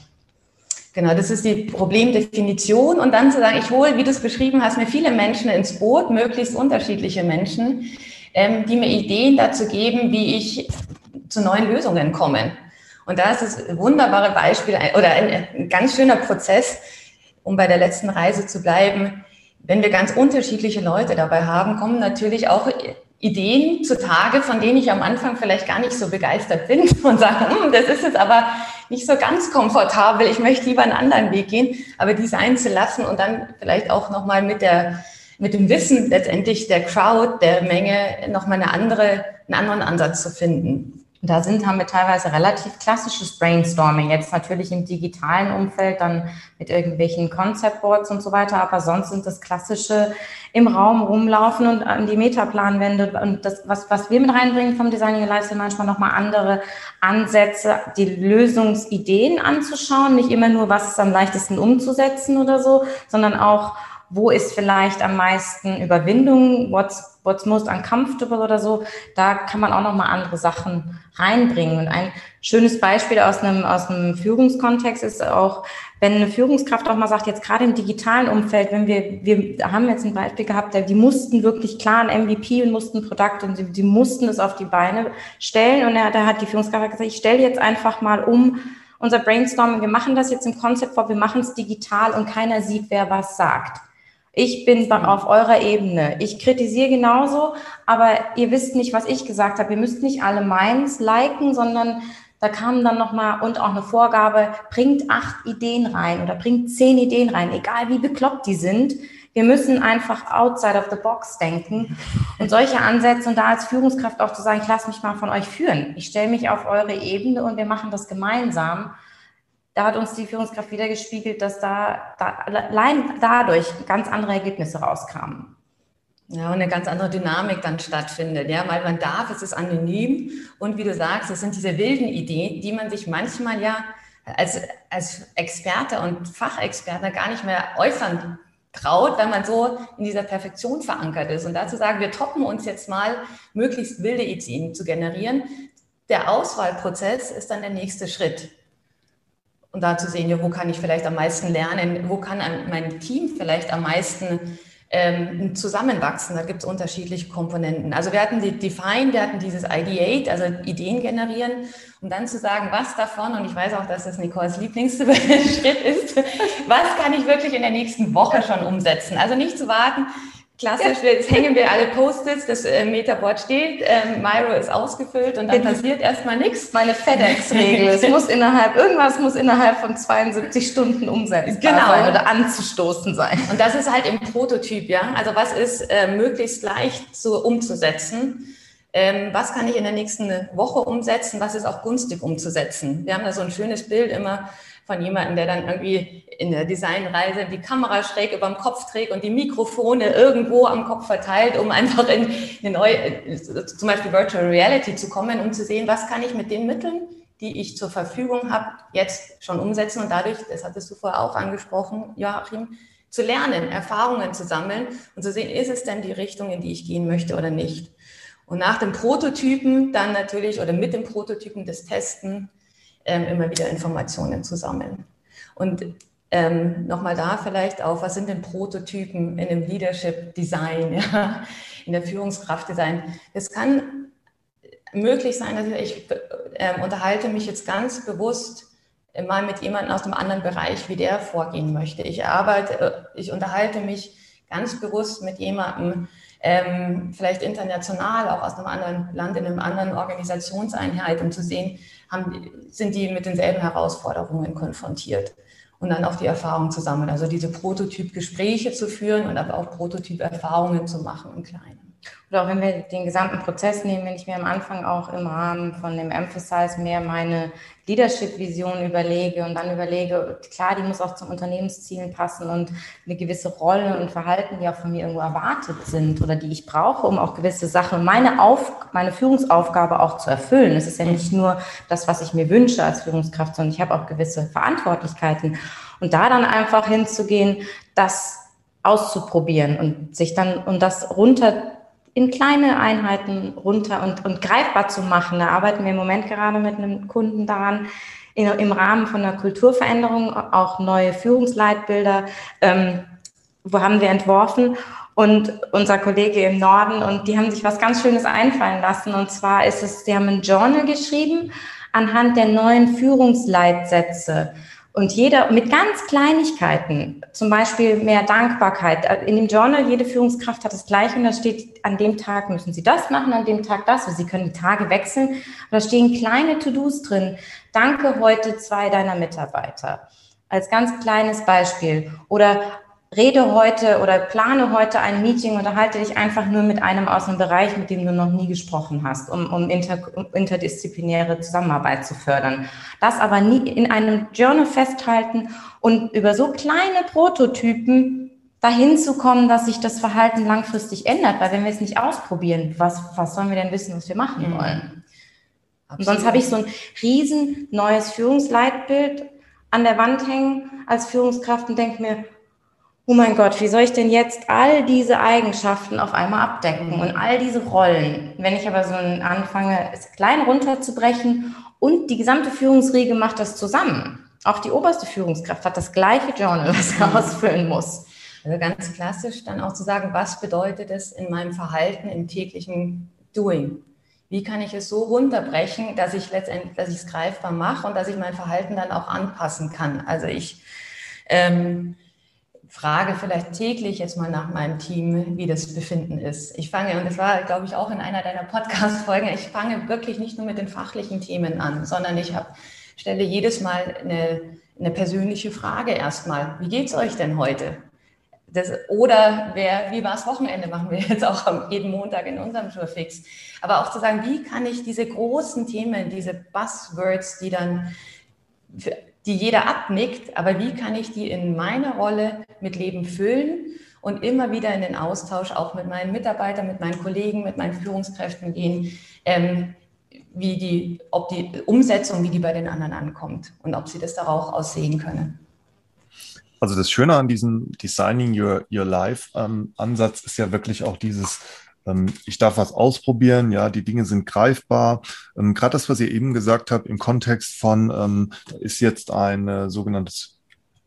Genau, das ist die Problemdefinition und dann zu sagen, ich hole, wie du es beschrieben hast, mir viele Menschen ins Boot, möglichst unterschiedliche Menschen, ähm, die mir Ideen dazu geben, wie ich zu neuen Lösungen komme. Und da ist es ein wunderbares Beispiel oder ein, ein ganz schöner Prozess, um bei der letzten Reise zu bleiben. Wenn wir ganz unterschiedliche Leute dabei haben, kommen natürlich auch Ideen zutage, von denen ich am Anfang vielleicht gar nicht so begeistert bin (laughs) und sage, hm, das ist jetzt aber nicht so ganz komfortabel, ich möchte lieber einen anderen Weg gehen, aber die sein zu lassen und dann vielleicht auch nochmal mit der, mit dem Wissen letztendlich der Crowd, der Menge nochmal eine andere, einen anderen Ansatz zu finden. Da sind, haben wir teilweise relativ klassisches Brainstorming. Jetzt natürlich im digitalen Umfeld, dann mit irgendwelchen Concept Boards und so weiter. Aber sonst sind das klassische im Raum rumlaufen und an die Metaplanwände. Und das, was, was wir mit reinbringen vom Designing Your Lifestyle, manchmal nochmal andere Ansätze, die Lösungsideen anzuschauen. Nicht immer nur, was ist am leichtesten umzusetzen oder so, sondern auch, wo ist vielleicht am meisten Überwindung, what's, what's most uncomfortable oder so, da kann man auch nochmal andere Sachen reinbringen. Und ein schönes Beispiel aus einem, aus einem Führungskontext ist auch, wenn eine Führungskraft auch mal sagt, jetzt gerade im digitalen Umfeld, wenn wir, wir haben jetzt ein Beispiel gehabt, die mussten wirklich klar ein MVP und mussten Produkt und sie, die mussten es auf die Beine stellen. Und er, da hat die Führungskraft gesagt, ich stelle jetzt einfach mal um, unser Brainstorming, wir machen das jetzt im Concept vor, wir machen es digital und keiner sieht, wer was sagt. Ich bin auf eurer Ebene. Ich kritisiere genauso, aber ihr wisst nicht, was ich gesagt habe. Ihr müsst nicht alle meins liken, sondern da kam dann nochmal und auch eine Vorgabe, bringt acht Ideen rein oder bringt zehn Ideen rein, egal wie bekloppt die sind. Wir müssen einfach outside of the box denken und solche Ansätze und da als Führungskraft auch zu sagen, ich lasse mich mal von euch führen. Ich stelle mich auf eure Ebene und wir machen das gemeinsam da hat uns die Führungskraft wieder gespiegelt, dass da, da allein dadurch ganz andere Ergebnisse rauskamen. Ja, und eine ganz andere Dynamik dann stattfindet, ja, weil man darf, es ist anonym und wie du sagst, es sind diese wilden Ideen, die man sich manchmal ja als, als Experte und Fachexperte gar nicht mehr äußern traut, weil man so in dieser Perfektion verankert ist. Und dazu sagen, wir toppen uns jetzt mal, möglichst wilde Ideen zu generieren. Der Auswahlprozess ist dann der nächste Schritt und da zu sehen, ja, wo kann ich vielleicht am meisten lernen, wo kann mein Team vielleicht am meisten ähm, zusammenwachsen. Da gibt es unterschiedliche Komponenten. Also wir hatten die Define, wir hatten dieses Ideate, also Ideen generieren, um dann zu sagen, was davon, und ich weiß auch, dass das Nicoles Lieblingsschritt (laughs) ist, was kann ich wirklich in der nächsten Woche schon umsetzen. Also nicht zu warten, Klassisch, jetzt hängen wir alle Post-its, das äh, Metaboard steht, ähm, Miro ist ausgefüllt und dann passiert erstmal nichts. Meine FedEx-Regel, es muss innerhalb, irgendwas muss innerhalb von 72 Stunden umsetzbar genau. sein oder anzustoßen sein. Und das ist halt im Prototyp, ja. Also was ist äh, möglichst leicht so umzusetzen? ähm, was kann ich in der nächsten Woche umsetzen, was ist auch günstig umzusetzen. Wir haben da so ein schönes Bild immer von jemandem, der dann irgendwie in der Designreise die Kamera schräg über dem Kopf trägt und die Mikrofone irgendwo am Kopf verteilt, um einfach in eine neue, zum Beispiel Virtual Reality zu kommen, um zu sehen, was kann ich mit den Mitteln, die ich zur Verfügung habe, jetzt schon umsetzen und dadurch, das hattest du vorher auch angesprochen, Joachim, zu lernen, Erfahrungen zu sammeln und zu sehen, ist es denn die Richtung, in die ich gehen möchte oder nicht. Und nach dem Prototypen dann natürlich oder mit dem Prototypen des Testen ähm, immer wieder Informationen zu sammeln. Und ähm, nochmal da vielleicht auf, was sind denn Prototypen in dem Leadership Design, (laughs) ja, in der Führungskraft Design? Es kann möglich sein, dass ich äh, unterhalte mich jetzt ganz bewusst mal mit jemandem aus einem anderen Bereich, wie der vorgehen möchte. Ich arbeite, äh, ich unterhalte mich ganz bewusst mit jemandem, ähm, vielleicht international, auch aus einem anderen Land, in einer anderen Organisationseinheit, um zu sehen, haben, sind die mit denselben Herausforderungen konfrontiert und dann auch die Erfahrung zu sammeln. Also diese Prototyp-Gespräche zu führen und aber auch Prototyp-Erfahrungen zu machen im Kleinen. Oder auch wenn wir den gesamten Prozess nehmen, wenn ich mir am Anfang auch im Rahmen von dem Emphasize mehr meine Leadership-Vision überlege und dann überlege, klar, die muss auch zum Unternehmenszielen passen und eine gewisse Rolle und Verhalten, die auch von mir irgendwo erwartet sind oder die ich brauche, um auch gewisse Sachen, meine, Auf, meine Führungsaufgabe auch zu erfüllen. Es ist ja nicht nur das, was ich mir wünsche als Führungskraft, sondern ich habe auch gewisse Verantwortlichkeiten. Und da dann einfach hinzugehen, das auszuprobieren und sich dann und das runter in kleine Einheiten runter und, und greifbar zu machen. Da arbeiten wir im Moment gerade mit einem Kunden daran, in, im Rahmen von einer Kulturveränderung auch neue Führungsleitbilder, ähm, wo haben wir entworfen und unser Kollege im Norden und die haben sich was ganz Schönes einfallen lassen und zwar ist es, sie haben ein Journal geschrieben anhand der neuen Führungsleitsätze. Und jeder mit ganz Kleinigkeiten, zum Beispiel mehr Dankbarkeit. In dem Journal, jede Führungskraft hat das Gleiche und da steht, an dem Tag müssen Sie das machen, an dem Tag das. Sie können die Tage wechseln. Und da stehen kleine To-Dos drin. Danke heute zwei deiner Mitarbeiter. Als ganz kleines Beispiel. Oder rede heute oder plane heute ein Meeting oder halte dich einfach nur mit einem aus einem Bereich, mit dem du noch nie gesprochen hast, um, um, inter, um interdisziplinäre Zusammenarbeit zu fördern. Das aber nie in einem Journal festhalten und über so kleine Prototypen dahin zu kommen, dass sich das Verhalten langfristig ändert, weil wenn wir es nicht ausprobieren, was, was sollen wir denn wissen, was wir machen mhm. wollen? Und sonst habe ich so ein riesen neues Führungsleitbild an der Wand hängen als Führungskraft und denke mir, oh mein Gott, wie soll ich denn jetzt all diese Eigenschaften auf einmal abdecken und all diese Rollen? Wenn ich aber so anfange, es klein runterzubrechen und die gesamte Führungsriege macht das zusammen. Auch die oberste Führungskraft hat das gleiche Journal, was sie mhm. ausfüllen muss. Also ganz klassisch dann auch zu sagen, was bedeutet es in meinem Verhalten, im täglichen Doing? Wie kann ich es so runterbrechen, dass ich letztendlich, dass ich es greifbar mache und dass ich mein Verhalten dann auch anpassen kann? Also ich ähm, frage vielleicht täglich jetzt mal nach meinem Team, wie das Befinden ist. Ich fange, und das war, glaube ich, auch in einer deiner Podcast-Folgen, ich fange wirklich nicht nur mit den fachlichen Themen an, sondern ich hab, stelle jedes Mal eine, eine persönliche Frage erstmal. Wie geht's euch denn heute? Das, oder wer, wie war es Wochenende, machen wir jetzt auch jeden Montag in unserem Tourfix. Aber auch zu sagen, wie kann ich diese großen Themen, diese Buzzwords, die dann für, die jeder abnickt, aber wie kann ich die in meiner Rolle mit Leben füllen und immer wieder in den Austausch auch mit meinen Mitarbeitern, mit meinen Kollegen, mit meinen Führungskräften gehen, ähm, wie die, ob die Umsetzung, wie die bei den anderen ankommt und ob sie das darauf aussehen können. Also das Schöne an diesem Designing Your, Your Life ähm, Ansatz ist ja wirklich auch dieses ich darf was ausprobieren, ja, die Dinge sind greifbar. Ähm, Gerade das, was ihr eben gesagt habt, im Kontext von, ähm, ist jetzt ein äh, sogenanntes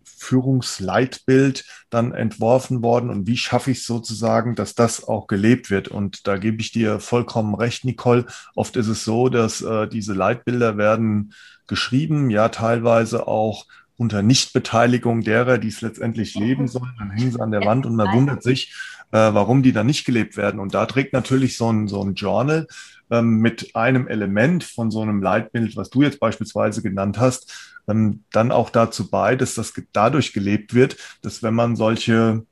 Führungsleitbild dann entworfen worden und wie schaffe ich sozusagen, dass das auch gelebt wird. Und da gebe ich dir vollkommen recht, Nicole. Oft ist es so, dass äh, diese Leitbilder werden geschrieben, ja teilweise auch unter Nichtbeteiligung derer, die es letztendlich leben sollen. Dann hängen sie an der Wand und man wundert sich, warum die dann nicht gelebt werden. Und da trägt natürlich so ein, so ein Journal ähm, mit einem Element von so einem Leitbild, was du jetzt beispielsweise genannt hast, ähm, dann auch dazu bei, dass das dadurch gelebt wird, dass wenn man solche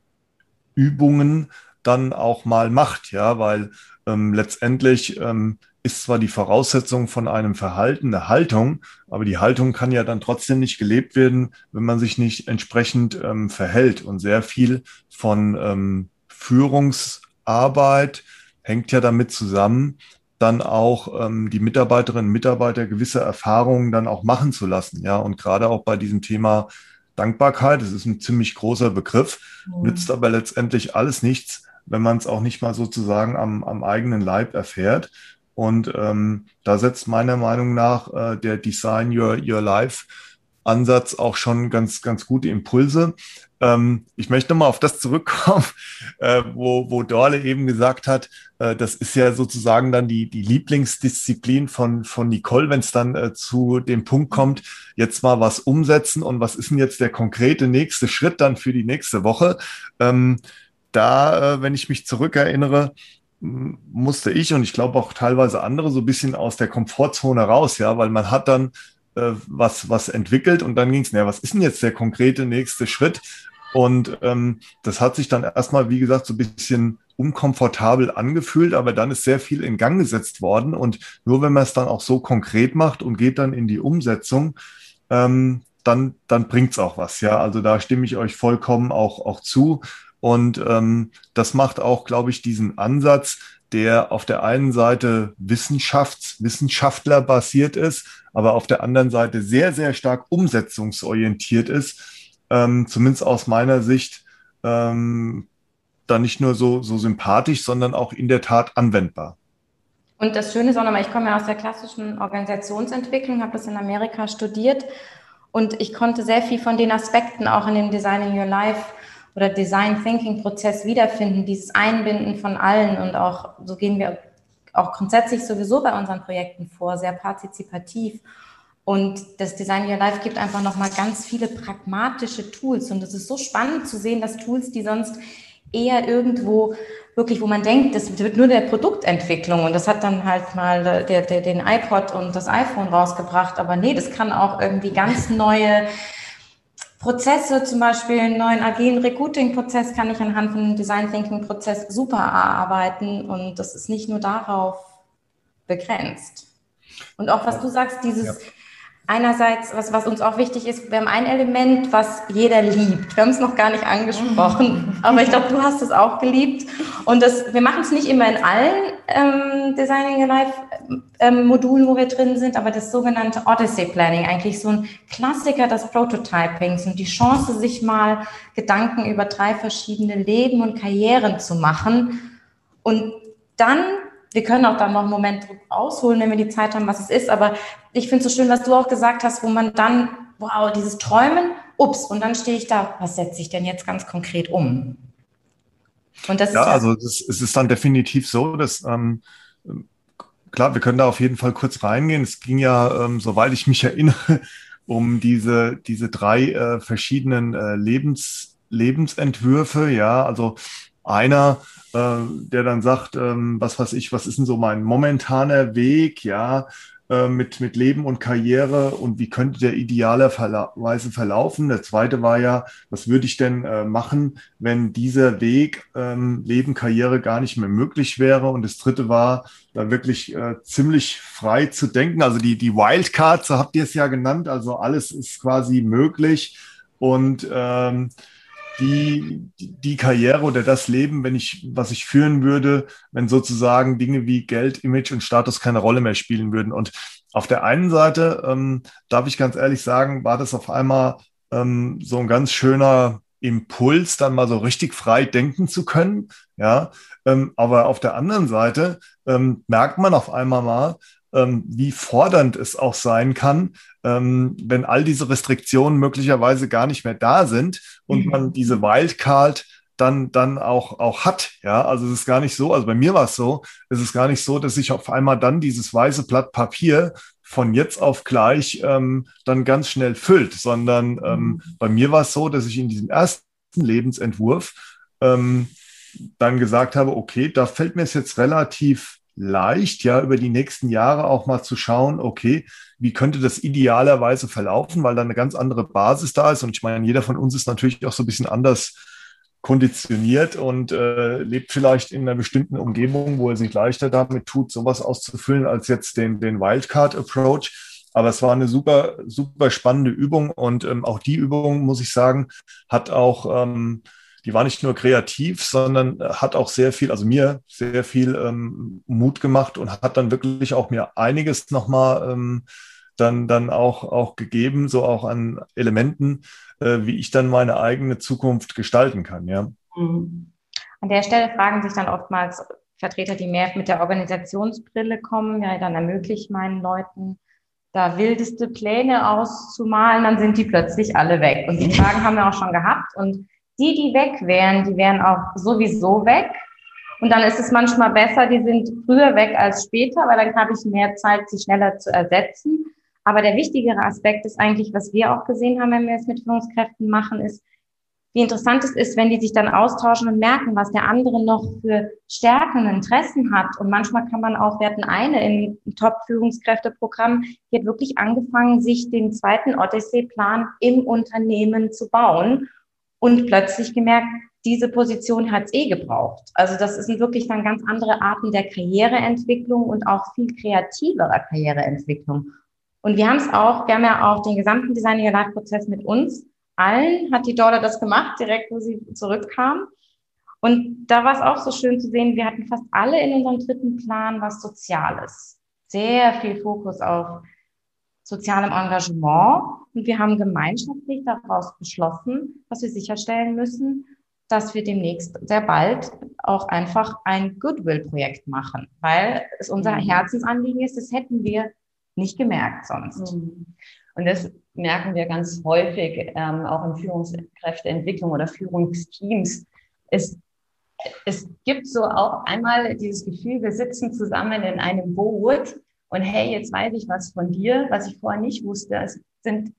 Übungen dann auch mal macht, ja, weil ähm, letztendlich ähm, ist zwar die Voraussetzung von einem Verhalten eine Haltung, aber die Haltung kann ja dann trotzdem nicht gelebt werden, wenn man sich nicht entsprechend ähm, verhält. Und sehr viel von ähm, Führungsarbeit hängt ja damit zusammen, dann auch ähm, die Mitarbeiterinnen und Mitarbeiter gewisse Erfahrungen dann auch machen zu lassen. Ja, und gerade auch bei diesem Thema Dankbarkeit, das ist ein ziemlich großer Begriff, mhm. nützt aber letztendlich alles nichts, wenn man es auch nicht mal sozusagen am, am eigenen Leib erfährt. Und ähm, da setzt meiner Meinung nach äh, der Design Your, Your Life Ansatz auch schon ganz, ganz gute Impulse. Ähm, ich möchte nochmal auf das zurückkommen, (laughs) äh, wo, wo Dorle eben gesagt hat, äh, das ist ja sozusagen dann die, die Lieblingsdisziplin von, von Nicole, wenn es dann äh, zu dem Punkt kommt, jetzt mal was umsetzen und was ist denn jetzt der konkrete nächste Schritt dann für die nächste Woche? Ähm, da, äh, wenn ich mich zurückerinnere, musste ich und ich glaube auch teilweise andere so ein bisschen aus der Komfortzone raus, ja, weil man hat dann äh, was, was entwickelt und dann ging es, naja, was ist denn jetzt der konkrete nächste Schritt? Und ähm, das hat sich dann erstmal, wie gesagt, so ein bisschen unkomfortabel angefühlt, aber dann ist sehr viel in Gang gesetzt worden. Und nur wenn man es dann auch so konkret macht und geht dann in die Umsetzung, ähm, dann, dann bringt es auch was. Ja, also da stimme ich euch vollkommen auch, auch zu. Und ähm, das macht auch, glaube ich, diesen Ansatz, der auf der einen Seite Wissenschafts-, Wissenschaftler basiert ist, aber auf der anderen Seite sehr, sehr stark umsetzungsorientiert ist, ähm, zumindest aus meiner Sicht, ähm, dann nicht nur so, so sympathisch, sondern auch in der Tat anwendbar. Und das Schöne ist auch nochmal, ich komme ja aus der klassischen Organisationsentwicklung, habe das in Amerika studiert und ich konnte sehr viel von den Aspekten auch in dem Designing Your Life oder Design Thinking Prozess wiederfinden, dieses Einbinden von allen und auch so gehen wir auch grundsätzlich sowieso bei unseren Projekten vor, sehr partizipativ. Und das Design Your Life gibt einfach nochmal ganz viele pragmatische Tools. Und es ist so spannend zu sehen, dass Tools, die sonst eher irgendwo wirklich, wo man denkt, das wird nur der Produktentwicklung und das hat dann halt mal der, der, den iPod und das iPhone rausgebracht. Aber nee, das kann auch irgendwie ganz neue Prozesse, zum Beispiel einen neuen agilen Recruiting-Prozess kann ich anhand von einem Design Thinking-Prozess super erarbeiten und das ist nicht nur darauf begrenzt. Und auch was du sagst, dieses ja. Einerseits, was, was uns auch wichtig ist, wir haben ein Element, was jeder liebt. Wir haben es noch gar nicht angesprochen, aber ich glaube, du hast es auch geliebt. Und das, wir machen es nicht immer in allen ähm, Designing Alive ähm, Modulen, wo wir drin sind, aber das sogenannte Odyssey Planning, eigentlich so ein Klassiker des Prototypings und die Chance, sich mal Gedanken über drei verschiedene Leben und Karrieren zu machen. Und dann, wir können auch dann noch einen Moment ausholen, wenn wir die Zeit haben, was es ist, aber ich finde es so schön, was du auch gesagt hast, wo man dann, wow, dieses Träumen, ups, und dann stehe ich da, was setze ich denn jetzt ganz konkret um? Und das ja, ist ja also das, es ist dann definitiv so, dass ähm, klar, wir können da auf jeden Fall kurz reingehen. Es ging ja, ähm, soweit ich mich (laughs) erinnere, um diese, diese drei äh, verschiedenen äh, Lebens, Lebensentwürfe. Ja, also einer, äh, der dann sagt, ähm, was weiß ich, was ist denn so mein momentaner Weg? Ja, äh, mit, mit Leben und Karriere und wie könnte der idealerweise verlaufen. Der zweite war ja, was würde ich denn äh, machen, wenn dieser Weg ähm, Leben, Karriere gar nicht mehr möglich wäre. Und das dritte war, da wirklich äh, ziemlich frei zu denken. Also die, die Wildcard, so habt ihr es ja genannt, also alles ist quasi möglich. Und ähm, die, die Karriere oder das Leben, wenn ich, was ich führen würde, wenn sozusagen Dinge wie Geld, Image und Status keine Rolle mehr spielen würden. Und auf der einen Seite, ähm, darf ich ganz ehrlich sagen, war das auf einmal ähm, so ein ganz schöner Impuls, dann mal so richtig frei denken zu können. Ja, ähm, aber auf der anderen Seite ähm, merkt man auf einmal mal, ähm, wie fordernd es auch sein kann, ähm, wenn all diese Restriktionen möglicherweise gar nicht mehr da sind und mhm. man diese Wildcard dann, dann auch, auch hat. Ja, also es ist gar nicht so, also bei mir war es so, es ist gar nicht so, dass ich auf einmal dann dieses weiße Blatt Papier von jetzt auf gleich ähm, dann ganz schnell füllt, sondern ähm, mhm. bei mir war es so, dass ich in diesem ersten Lebensentwurf ähm, dann gesagt habe, okay, da fällt mir es jetzt relativ leicht, ja, über die nächsten Jahre auch mal zu schauen, okay, wie könnte das idealerweise verlaufen, weil da eine ganz andere Basis da ist. Und ich meine, jeder von uns ist natürlich auch so ein bisschen anders konditioniert und äh, lebt vielleicht in einer bestimmten Umgebung, wo er sich leichter damit tut, sowas auszufüllen, als jetzt den, den Wildcard-Approach. Aber es war eine super, super spannende Übung und ähm, auch die Übung, muss ich sagen, hat auch, ähm, die war nicht nur kreativ, sondern hat auch sehr viel, also mir sehr viel ähm, Mut gemacht und hat dann wirklich auch mir einiges nochmal ähm, dann, dann auch, auch gegeben, so auch an Elementen, äh, wie ich dann meine eigene Zukunft gestalten kann, ja. Mhm. An der Stelle fragen sich dann oftmals Vertreter, die mehr mit der Organisationsbrille kommen, ja, dann ermöglicht meinen Leuten, da wildeste Pläne auszumalen, dann sind die plötzlich alle weg. Und die Fragen haben wir auch schon gehabt. Und die, die weg wären, die wären auch sowieso weg. Und dann ist es manchmal besser, die sind früher weg als später, weil dann habe ich mehr Zeit, sie schneller zu ersetzen. Aber der wichtigere Aspekt ist eigentlich, was wir auch gesehen haben, wenn wir es mit Führungskräften machen, ist, wie interessant es ist, wenn die sich dann austauschen und merken, was der andere noch für Stärken und Interessen hat. Und manchmal kann man auch, wir hatten eine im Top-Führungskräfteprogramm, die hat wirklich angefangen, sich den zweiten Odyssey-Plan im Unternehmen zu bauen und plötzlich gemerkt, diese Position hat es eh gebraucht. Also das sind wirklich dann ganz andere Arten der Karriereentwicklung und auch viel kreativerer Karriereentwicklung. Und wir haben es auch, wir haben ja auch den gesamten Design Your Life Prozess mit uns allen, hat die Dorla das gemacht, direkt wo sie zurückkam. Und da war es auch so schön zu sehen, wir hatten fast alle in unserem dritten Plan was Soziales. Sehr viel Fokus auf sozialem Engagement. Und wir haben gemeinschaftlich daraus beschlossen, dass wir sicherstellen müssen, dass wir demnächst sehr bald auch einfach ein Goodwill-Projekt machen, weil es unser mhm. Herzensanliegen ist, das hätten wir nicht gemerkt sonst. Mhm. Und das merken wir ganz häufig ähm, auch in Führungskräfteentwicklung oder Führungsteams. Es, es gibt so auch einmal dieses Gefühl, wir sitzen zusammen in einem Boot und hey, jetzt weiß ich was von dir, was ich vorher nicht wusste. Es sind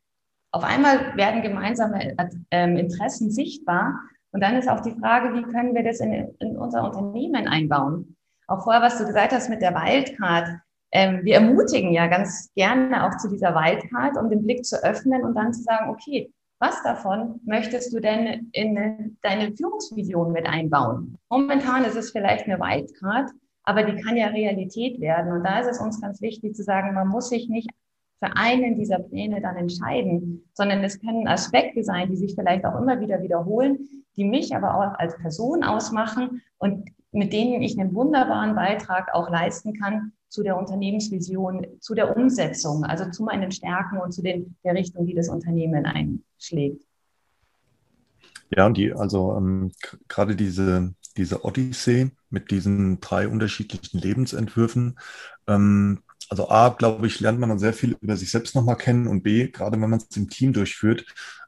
auf einmal werden gemeinsame ähm, Interessen sichtbar. Und dann ist auch die Frage, wie können wir das in, in unser Unternehmen einbauen? Auch vorher, was du gesagt hast mit der Wildcard ähm, wir ermutigen ja ganz gerne auch zu dieser Wildcard, um den Blick zu öffnen und dann zu sagen, okay, was davon möchtest du denn in deine Führungsvision mit einbauen? Momentan ist es vielleicht eine Wildcard, aber die kann ja Realität werden. Und da ist es uns ganz wichtig zu sagen, man muss sich nicht für einen dieser Pläne dann entscheiden, sondern es können Aspekte sein, die sich vielleicht auch immer wieder wiederholen, die mich aber auch als Person ausmachen und mit denen ich einen wunderbaren Beitrag auch leisten kann zu der Unternehmensvision, zu der Umsetzung, also zu meinen Stärken und zu den, der Richtung, die das Unternehmen einschlägt. Ja, und die, also ähm, gerade diese, diese Odyssee mit diesen drei unterschiedlichen Lebensentwürfen, ähm, also A, glaube ich, lernt man dann sehr viel über sich selbst nochmal kennen und B, gerade wenn man es im Team durchführt,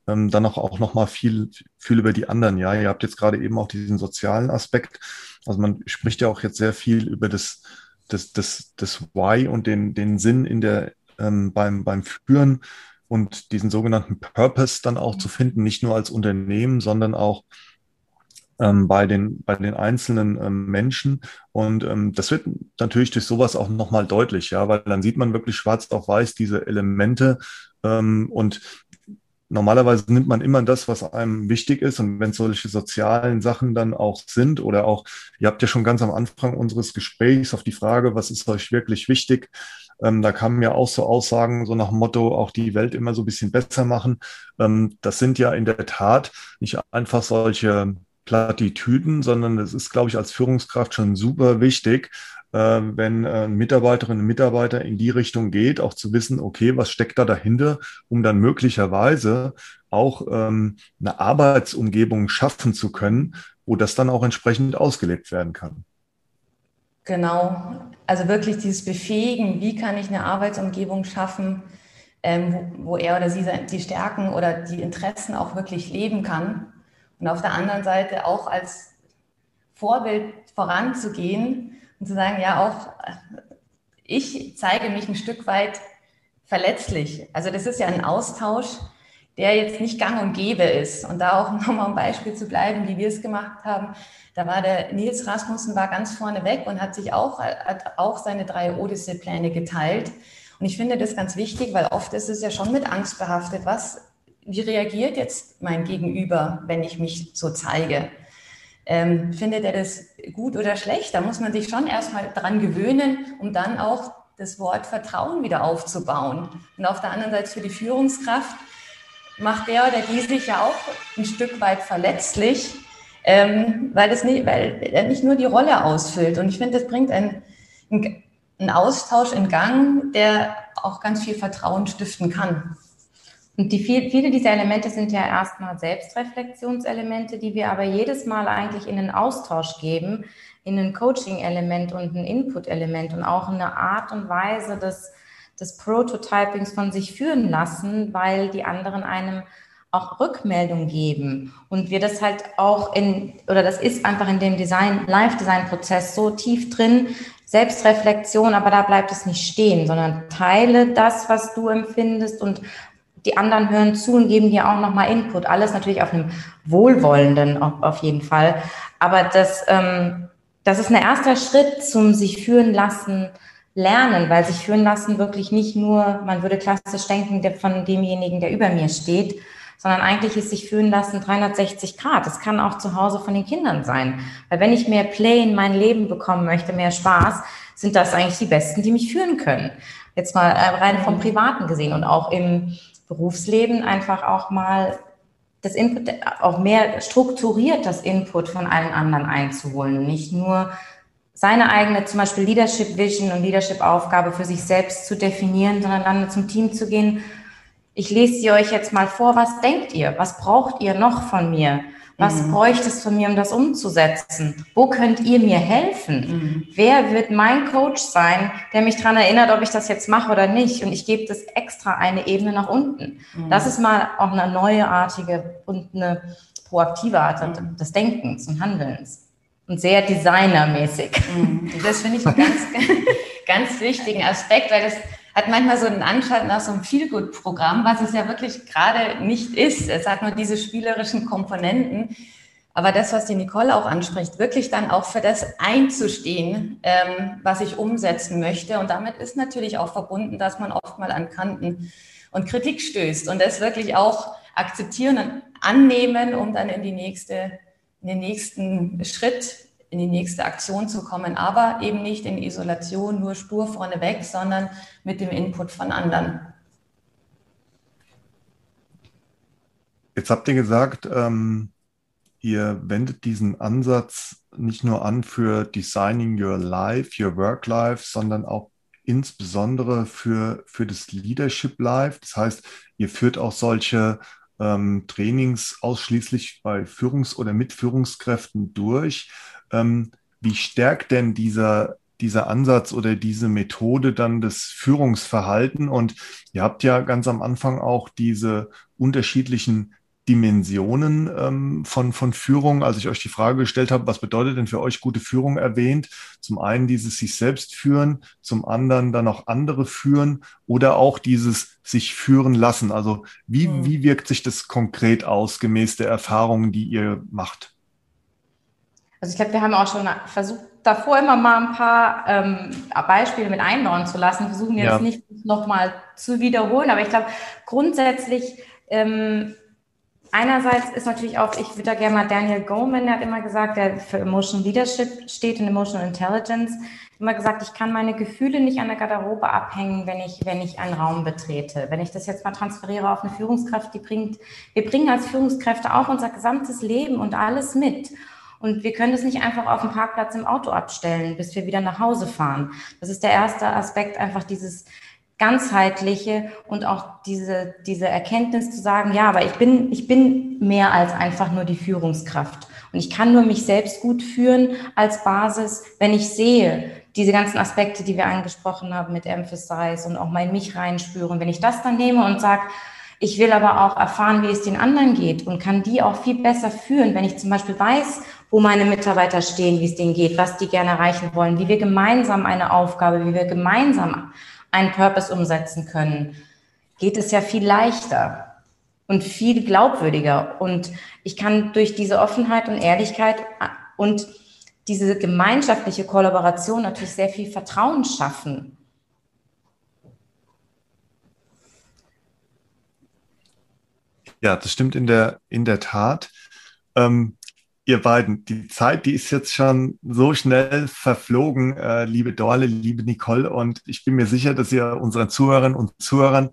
ähm, dann auch, auch nochmal viel, viel über die anderen. Ja, ihr habt jetzt gerade eben auch diesen sozialen Aspekt. Also man spricht ja auch jetzt sehr viel über das, das, das, das Why und den, den Sinn in der, ähm, beim, beim Führen und diesen sogenannten Purpose dann auch zu finden, nicht nur als Unternehmen, sondern auch ähm, bei, den, bei den einzelnen ähm, Menschen. Und ähm, das wird natürlich durch sowas auch nochmal deutlich, ja, weil dann sieht man wirklich schwarz auf weiß diese Elemente ähm, und normalerweise nimmt man immer das, was einem wichtig ist. Und wenn solche sozialen Sachen dann auch sind oder auch, ihr habt ja schon ganz am Anfang unseres Gesprächs auf die Frage, was ist euch wirklich wichtig? Ähm, da kamen ja auch so Aussagen, so nach dem Motto, auch die Welt immer so ein bisschen besser machen. Ähm, das sind ja in der Tat nicht einfach solche Plattitüden, sondern es ist, glaube ich, als Führungskraft schon super wichtig, äh, wenn äh, Mitarbeiterinnen und Mitarbeiter in die Richtung geht, auch zu wissen, okay, was steckt da dahinter, um dann möglicherweise auch ähm, eine Arbeitsumgebung schaffen zu können, wo das dann auch entsprechend ausgelebt werden kann. Genau, also wirklich dieses Befähigen, wie kann ich eine Arbeitsumgebung schaffen, ähm, wo, wo er oder sie die Stärken oder die Interessen auch wirklich leben kann. Und auf der anderen Seite auch als Vorbild voranzugehen, und zu sagen, ja, auch ich zeige mich ein Stück weit verletzlich. Also das ist ja ein Austausch, der jetzt nicht gang und gäbe ist. Und da auch (laughs) nochmal ein Beispiel zu bleiben, wie wir es gemacht haben. Da war der Nils Rasmussen war ganz vorne weg und hat sich auch, hat auch seine drei Odyssee-Pläne geteilt. Und ich finde das ganz wichtig, weil oft ist es ja schon mit Angst behaftet. Was, wie reagiert jetzt mein Gegenüber, wenn ich mich so zeige? Ähm, findet er das gut oder schlecht? Da muss man sich schon erstmal dran gewöhnen, um dann auch das Wort Vertrauen wieder aufzubauen. Und auf der anderen Seite für die Führungskraft macht der oder die sich ja auch ein Stück weit verletzlich, ähm, weil, das nicht, weil er nicht nur die Rolle ausfüllt. Und ich finde, das bringt einen, einen Austausch in Gang, der auch ganz viel Vertrauen stiften kann. Und die, viele dieser Elemente sind ja erstmal Selbstreflexionselemente, die wir aber jedes Mal eigentlich in den Austausch geben, in ein Coaching-Element und ein Input-Element und auch eine Art und Weise des, des Prototypings von sich führen lassen, weil die anderen einem auch Rückmeldung geben und wir das halt auch in, oder das ist einfach in dem Design, Live-Design-Prozess so tief drin, Selbstreflexion, aber da bleibt es nicht stehen, sondern teile das, was du empfindest und die anderen hören zu und geben dir auch nochmal Input. Alles natürlich auf einem wohlwollenden, auf, auf jeden Fall. Aber das, ähm, das ist ein erster Schritt zum sich führen lassen, lernen, weil sich führen lassen wirklich nicht nur, man würde klassisch denken, der, von demjenigen, der über mir steht, sondern eigentlich ist sich führen lassen 360 Grad. Das kann auch zu Hause von den Kindern sein. Weil wenn ich mehr Play in mein Leben bekommen möchte, mehr Spaß, sind das eigentlich die Besten, die mich führen können. Jetzt mal äh, rein vom. Privaten gesehen und auch im, Berufsleben einfach auch mal das Input, auch mehr strukturiert das Input von allen anderen einzuholen. Nicht nur seine eigene zum Beispiel Leadership Vision und Leadership Aufgabe für sich selbst zu definieren, sondern dann zum Team zu gehen. Ich lese sie euch jetzt mal vor. Was denkt ihr? Was braucht ihr noch von mir? Was mhm. bräuchte es von mir, um das umzusetzen? Wo könnt ihr mir helfen? Mhm. Wer wird mein Coach sein, der mich daran erinnert, ob ich das jetzt mache oder nicht? Und ich gebe das extra eine Ebene nach unten. Mhm. Das ist mal auch eine neuartige und eine proaktive Art mhm. des Denkens und Handelns. Und sehr designermäßig. Mhm. Das finde ich einen ganz, (laughs) ganz wichtigen Aspekt, weil das hat manchmal so einen Anschein nach so einem Feelgood-Programm, was es ja wirklich gerade nicht ist. Es hat nur diese spielerischen Komponenten. Aber das, was die Nicole auch anspricht, wirklich dann auch für das einzustehen, ähm, was ich umsetzen möchte. Und damit ist natürlich auch verbunden, dass man oft mal an Kanten und Kritik stößt und das wirklich auch akzeptieren und annehmen, um dann in die nächste, in den nächsten Schritt in die nächste Aktion zu kommen, aber eben nicht in Isolation, nur Spur vorne weg, sondern mit dem Input von anderen. Jetzt habt ihr gesagt, ähm, ihr wendet diesen Ansatz nicht nur an für Designing Your Life, Your Work Life, sondern auch insbesondere für, für das Leadership Life. Das heißt, ihr führt auch solche ähm, Trainings ausschließlich bei Führungs- oder Mitführungskräften durch. Ähm, wie stärkt denn dieser, dieser Ansatz oder diese Methode dann das Führungsverhalten? Und ihr habt ja ganz am Anfang auch diese unterschiedlichen Dimensionen ähm, von, von Führung. Als ich euch die Frage gestellt habe, was bedeutet denn für euch gute Führung erwähnt? Zum einen dieses sich selbst führen, zum anderen dann auch andere führen oder auch dieses sich führen lassen. Also wie, mhm. wie wirkt sich das konkret aus gemäß der Erfahrungen, die ihr macht? Also ich glaube, wir haben auch schon versucht, davor immer mal ein paar ähm, Beispiele mit einbauen zu lassen. Versuchen jetzt ja. nicht nochmal zu wiederholen, aber ich glaube, grundsätzlich ähm, einerseits ist natürlich auch, ich würde da gerne mal Daniel Goleman, der hat immer gesagt, der für Emotional Leadership steht und Emotional Intelligence, immer gesagt, ich kann meine Gefühle nicht an der Garderobe abhängen, wenn ich, wenn ich einen Raum betrete. Wenn ich das jetzt mal transferiere auf eine Führungskraft, die bringt, wir bringen als Führungskräfte auch unser gesamtes Leben und alles mit. Und wir können das nicht einfach auf dem Parkplatz im Auto abstellen, bis wir wieder nach Hause fahren. Das ist der erste Aspekt, einfach dieses ganzheitliche und auch diese, diese Erkenntnis zu sagen, ja, aber ich bin, ich bin mehr als einfach nur die Führungskraft. Und ich kann nur mich selbst gut führen als Basis, wenn ich sehe, diese ganzen Aspekte, die wir angesprochen haben mit Emphasize und auch mal in mich reinspüren. Wenn ich das dann nehme und sage, ich will aber auch erfahren, wie es den anderen geht und kann die auch viel besser führen, wenn ich zum Beispiel weiß, wo meine Mitarbeiter stehen, wie es denen geht, was die gerne erreichen wollen, wie wir gemeinsam eine Aufgabe, wie wir gemeinsam einen Purpose umsetzen können, geht es ja viel leichter und viel glaubwürdiger. Und ich kann durch diese Offenheit und Ehrlichkeit und diese gemeinschaftliche Kollaboration natürlich sehr viel Vertrauen schaffen. Ja, das stimmt in der, in der Tat. Ähm, ihr beiden, die Zeit, die ist jetzt schon so schnell verflogen, äh, liebe Dorle, liebe Nicole. Und ich bin mir sicher, dass ihr unseren Zuhörerinnen und Zuhörern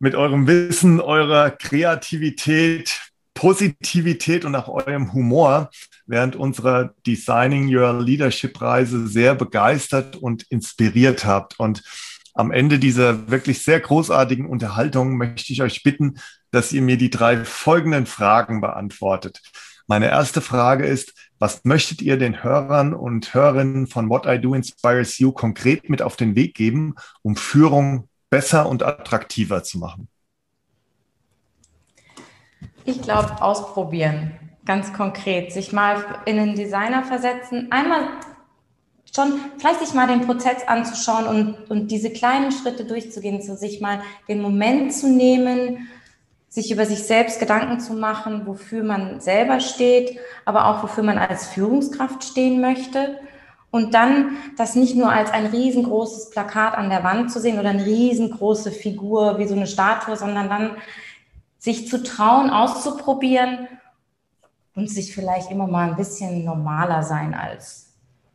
mit eurem Wissen, eurer Kreativität, Positivität und auch eurem Humor während unserer Designing Your Leadership Reise sehr begeistert und inspiriert habt. Und am Ende dieser wirklich sehr großartigen Unterhaltung möchte ich euch bitten, dass ihr mir die drei folgenden Fragen beantwortet. Meine erste Frage ist, was möchtet ihr den Hörern und Hörerinnen von What I Do Inspires You konkret mit auf den Weg geben, um Führung besser und attraktiver zu machen? Ich glaube, ausprobieren, ganz konkret, sich mal in einen Designer versetzen, einmal schon vielleicht sich mal den Prozess anzuschauen und, und diese kleinen Schritte durchzugehen, so sich mal den Moment zu nehmen, sich über sich selbst Gedanken zu machen, wofür man selber steht, aber auch wofür man als Führungskraft stehen möchte. Und dann das nicht nur als ein riesengroßes Plakat an der Wand zu sehen oder eine riesengroße Figur wie so eine Statue, sondern dann sich zu trauen, auszuprobieren und sich vielleicht immer mal ein bisschen normaler sein als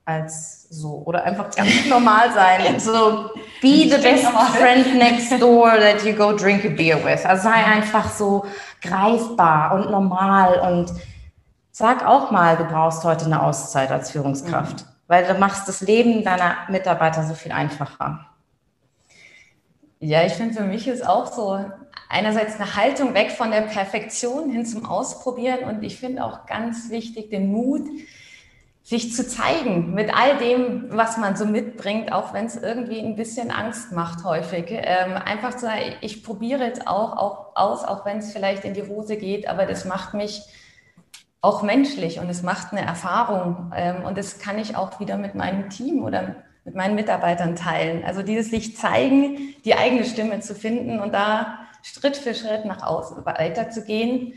als so oder einfach ganz normal sein. (laughs) So be the best friend next door that you go drink a beer with. Also sei einfach so greifbar und normal und sag auch mal, du brauchst heute eine Auszeit als Führungskraft, mhm. weil du machst das Leben deiner Mitarbeiter so viel einfacher. Ja, ich finde, für mich ist auch so einerseits eine Haltung weg von der Perfektion hin zum Ausprobieren und ich finde auch ganz wichtig den Mut, sich zu zeigen mit all dem, was man so mitbringt, auch wenn es irgendwie ein bisschen Angst macht häufig. Ähm, einfach zu sagen, ich probiere jetzt auch, auch aus, auch wenn es vielleicht in die Hose geht, aber das macht mich auch menschlich und es macht eine Erfahrung ähm, und das kann ich auch wieder mit meinem Team oder mit meinen Mitarbeitern teilen. Also dieses sich zeigen, die eigene Stimme zu finden und da Schritt für Schritt nach außen weiterzugehen.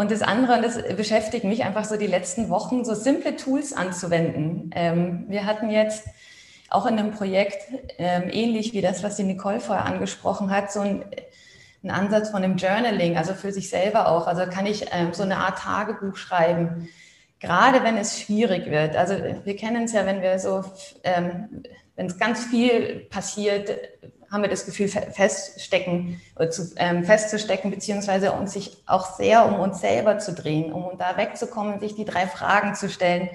Und das andere, und das beschäftigt mich einfach so die letzten Wochen, so simple Tools anzuwenden. Ähm, wir hatten jetzt auch in einem Projekt, ähm, ähnlich wie das, was die Nicole vorher angesprochen hat, so ein, ein Ansatz von einem Journaling, also für sich selber auch. Also kann ich ähm, so eine Art Tagebuch schreiben, gerade wenn es schwierig wird. Also wir kennen es ja, wenn wir so, ähm, wenn es ganz viel passiert, haben wir das Gefühl, feststecken, äh, zu, ähm, festzustecken, beziehungsweise uns sich auch sehr um uns selber zu drehen, um da wegzukommen, sich die drei Fragen zu stellen.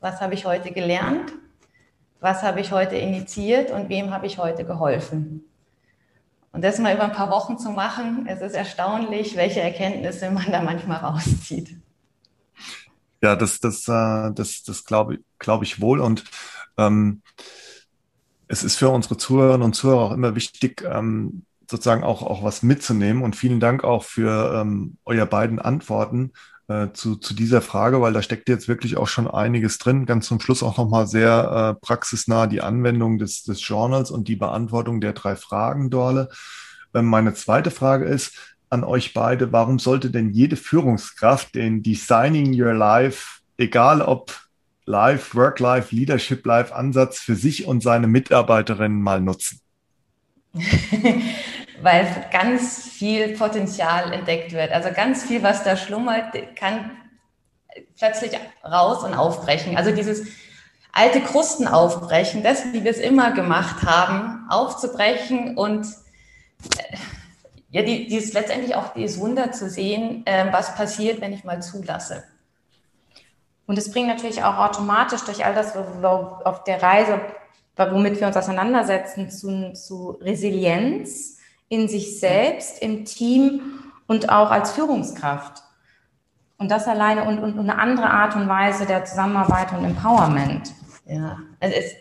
Was habe ich heute gelernt? Was habe ich heute initiiert und wem habe ich heute geholfen? Und das mal über ein paar Wochen zu machen, es ist erstaunlich, welche Erkenntnisse man da manchmal rauszieht. Ja, das, das, äh, das, das glaube glaub ich wohl. Und ähm, es ist für unsere Zuhörerinnen und Zuhörer auch immer wichtig, ähm, sozusagen auch, auch was mitzunehmen. Und vielen Dank auch für ähm, euer beiden Antworten äh, zu, zu dieser Frage, weil da steckt jetzt wirklich auch schon einiges drin. Ganz zum Schluss auch nochmal sehr äh, praxisnah die Anwendung des, des Journals und die Beantwortung der drei Fragen, Dorle. Ähm, meine zweite Frage ist an euch beide, warum sollte denn jede Führungskraft den Designing Your Life, egal ob Life, Work-Life, Leadership-Life-Ansatz für sich und seine Mitarbeiterinnen mal nutzen? (laughs) Weil ganz viel Potenzial entdeckt wird. Also ganz viel, was da schlummert, kann plötzlich raus und aufbrechen. Also dieses alte Krusten aufbrechen, das, wie wir es immer gemacht haben, aufzubrechen und äh, ja, die, dieses letztendlich auch dieses Wunder zu sehen, äh, was passiert, wenn ich mal zulasse. Und es bringt natürlich auch automatisch durch all das, wo auf der Reise, womit wir uns auseinandersetzen, zu, zu Resilienz in sich selbst, im Team und auch als Führungskraft. Und das alleine und, und eine andere Art und Weise der Zusammenarbeit und Empowerment. Ja, also es,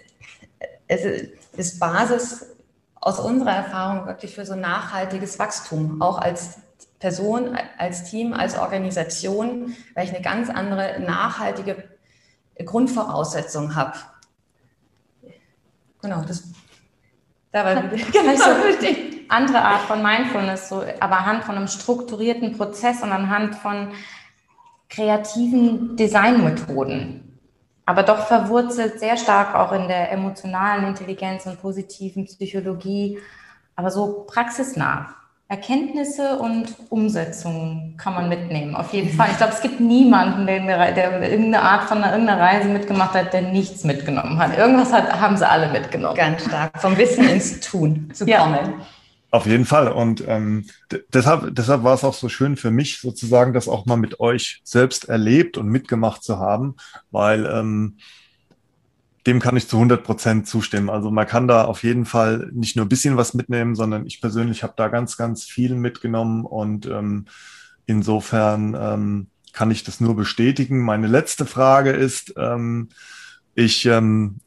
es ist Basis aus unserer Erfahrung wirklich für so nachhaltiges Wachstum, auch als Person, als Team, als Organisation, weil ich eine ganz andere nachhaltige Grundvoraussetzung habe. Genau, das dabei (laughs) (laughs) genau so andere Art von Mindfulness, so, aber anhand von einem strukturierten Prozess und anhand von kreativen Designmethoden. Aber doch verwurzelt sehr stark auch in der emotionalen Intelligenz und positiven Psychologie, aber so praxisnah. Erkenntnisse und Umsetzungen kann man mitnehmen. Auf jeden Fall. Ich glaube, es gibt niemanden, der, der irgendeine Art von einer, irgendeiner Reise mitgemacht hat, der nichts mitgenommen hat. Irgendwas hat, haben sie alle mitgenommen. Ganz stark. Vom Wissen ins Tun zu ja. kommen. Auf jeden Fall. Und ähm, deshalb, deshalb war es auch so schön für mich, sozusagen, das auch mal mit euch selbst erlebt und mitgemacht zu haben, weil ähm, dem kann ich zu 100 Prozent zustimmen. Also man kann da auf jeden Fall nicht nur ein bisschen was mitnehmen, sondern ich persönlich habe da ganz, ganz viel mitgenommen und ähm, insofern ähm, kann ich das nur bestätigen. Meine letzte Frage ist, ähm, ich ähm,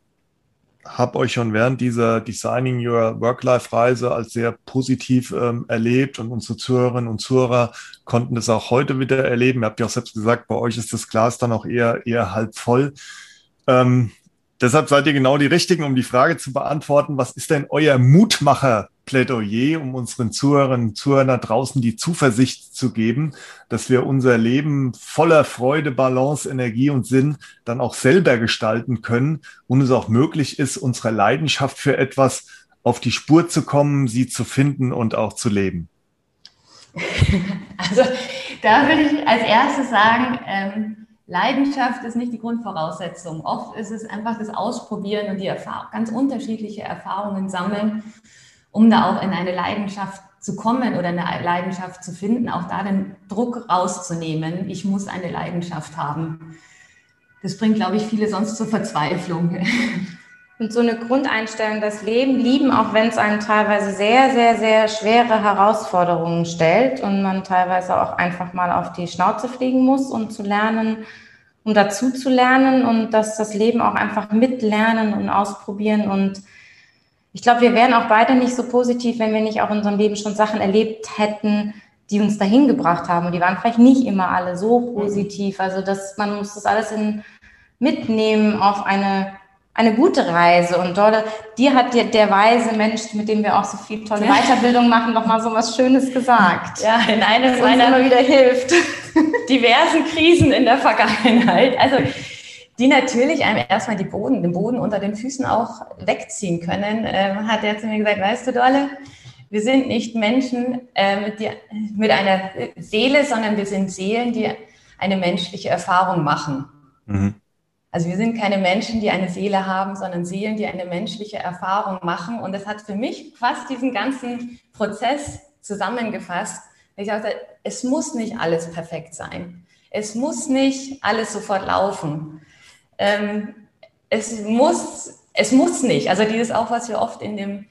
habe euch schon während dieser Designing Your Work-Life-Reise als sehr positiv ähm, erlebt und unsere Zuhörerinnen und Zuhörer konnten das auch heute wieder erleben. Ihr habt ja auch selbst gesagt, bei euch ist das Glas dann auch eher, eher halb voll. Ähm, Deshalb seid ihr genau die Richtigen, um die Frage zu beantworten, was ist denn euer Mutmacher-Plädoyer, um unseren Zuhörerinnen und Zuhörern draußen die Zuversicht zu geben, dass wir unser Leben voller Freude, Balance, Energie und Sinn dann auch selber gestalten können und es auch möglich ist, unserer Leidenschaft für etwas auf die Spur zu kommen, sie zu finden und auch zu leben? (laughs) Also da würde ich als erstes sagen, ähm, Leidenschaft ist nicht die Grundvoraussetzung. Oft ist es einfach das Ausprobieren und die Erfahrung, ganz unterschiedliche Erfahrungen sammeln, um da auch in eine Leidenschaft zu kommen oder eine Leidenschaft zu finden, auch da den Druck rauszunehmen. Ich muss eine Leidenschaft haben. Das bringt, glaube ich, viele sonst zur Verzweiflung. (laughs) Und so eine Grundeinstellung, das Leben lieben, auch wenn es einem teilweise sehr, sehr, sehr schwere Herausforderungen stellt und man teilweise auch einfach mal auf die Schnauze fliegen muss, um zu lernen, um dazu zu lernen und dass das Leben auch einfach mitlernen und ausprobieren. Und ich glaube, wir wären auch beide nicht so positiv, wenn wir nicht auch in unserem Leben schon Sachen erlebt hätten, die uns dahin gebracht haben. Und die waren vielleicht nicht immer alle so positiv. Also dass man muss das alles in, mitnehmen auf eine eine gute Reise. Und dort, dir hat der, der weise Mensch, mit dem wir auch so viel tolle ja. Weiterbildung machen, noch mal so was Schönes gesagt. Ja, in einem meiner immer wieder hilft. (laughs) diversen Krisen in der Vergangenheit. Also die natürlich einem erstmal die Boden, den Boden unter den Füßen auch wegziehen können, äh, hat er zu mir gesagt, weißt du, Dolle, wir sind nicht Menschen äh, mit, die, mit einer Seele, sondern wir sind Seelen, die eine menschliche Erfahrung machen. Mhm. Also wir sind keine Menschen, die eine Seele haben, sondern Seelen, die eine menschliche Erfahrung machen. Und das hat für mich fast diesen ganzen Prozess zusammengefasst. Ich dachte, es muss nicht alles perfekt sein. Es muss nicht alles sofort laufen. Ähm, es muss, es muss nicht. Also dieses auch, was wir oft in dem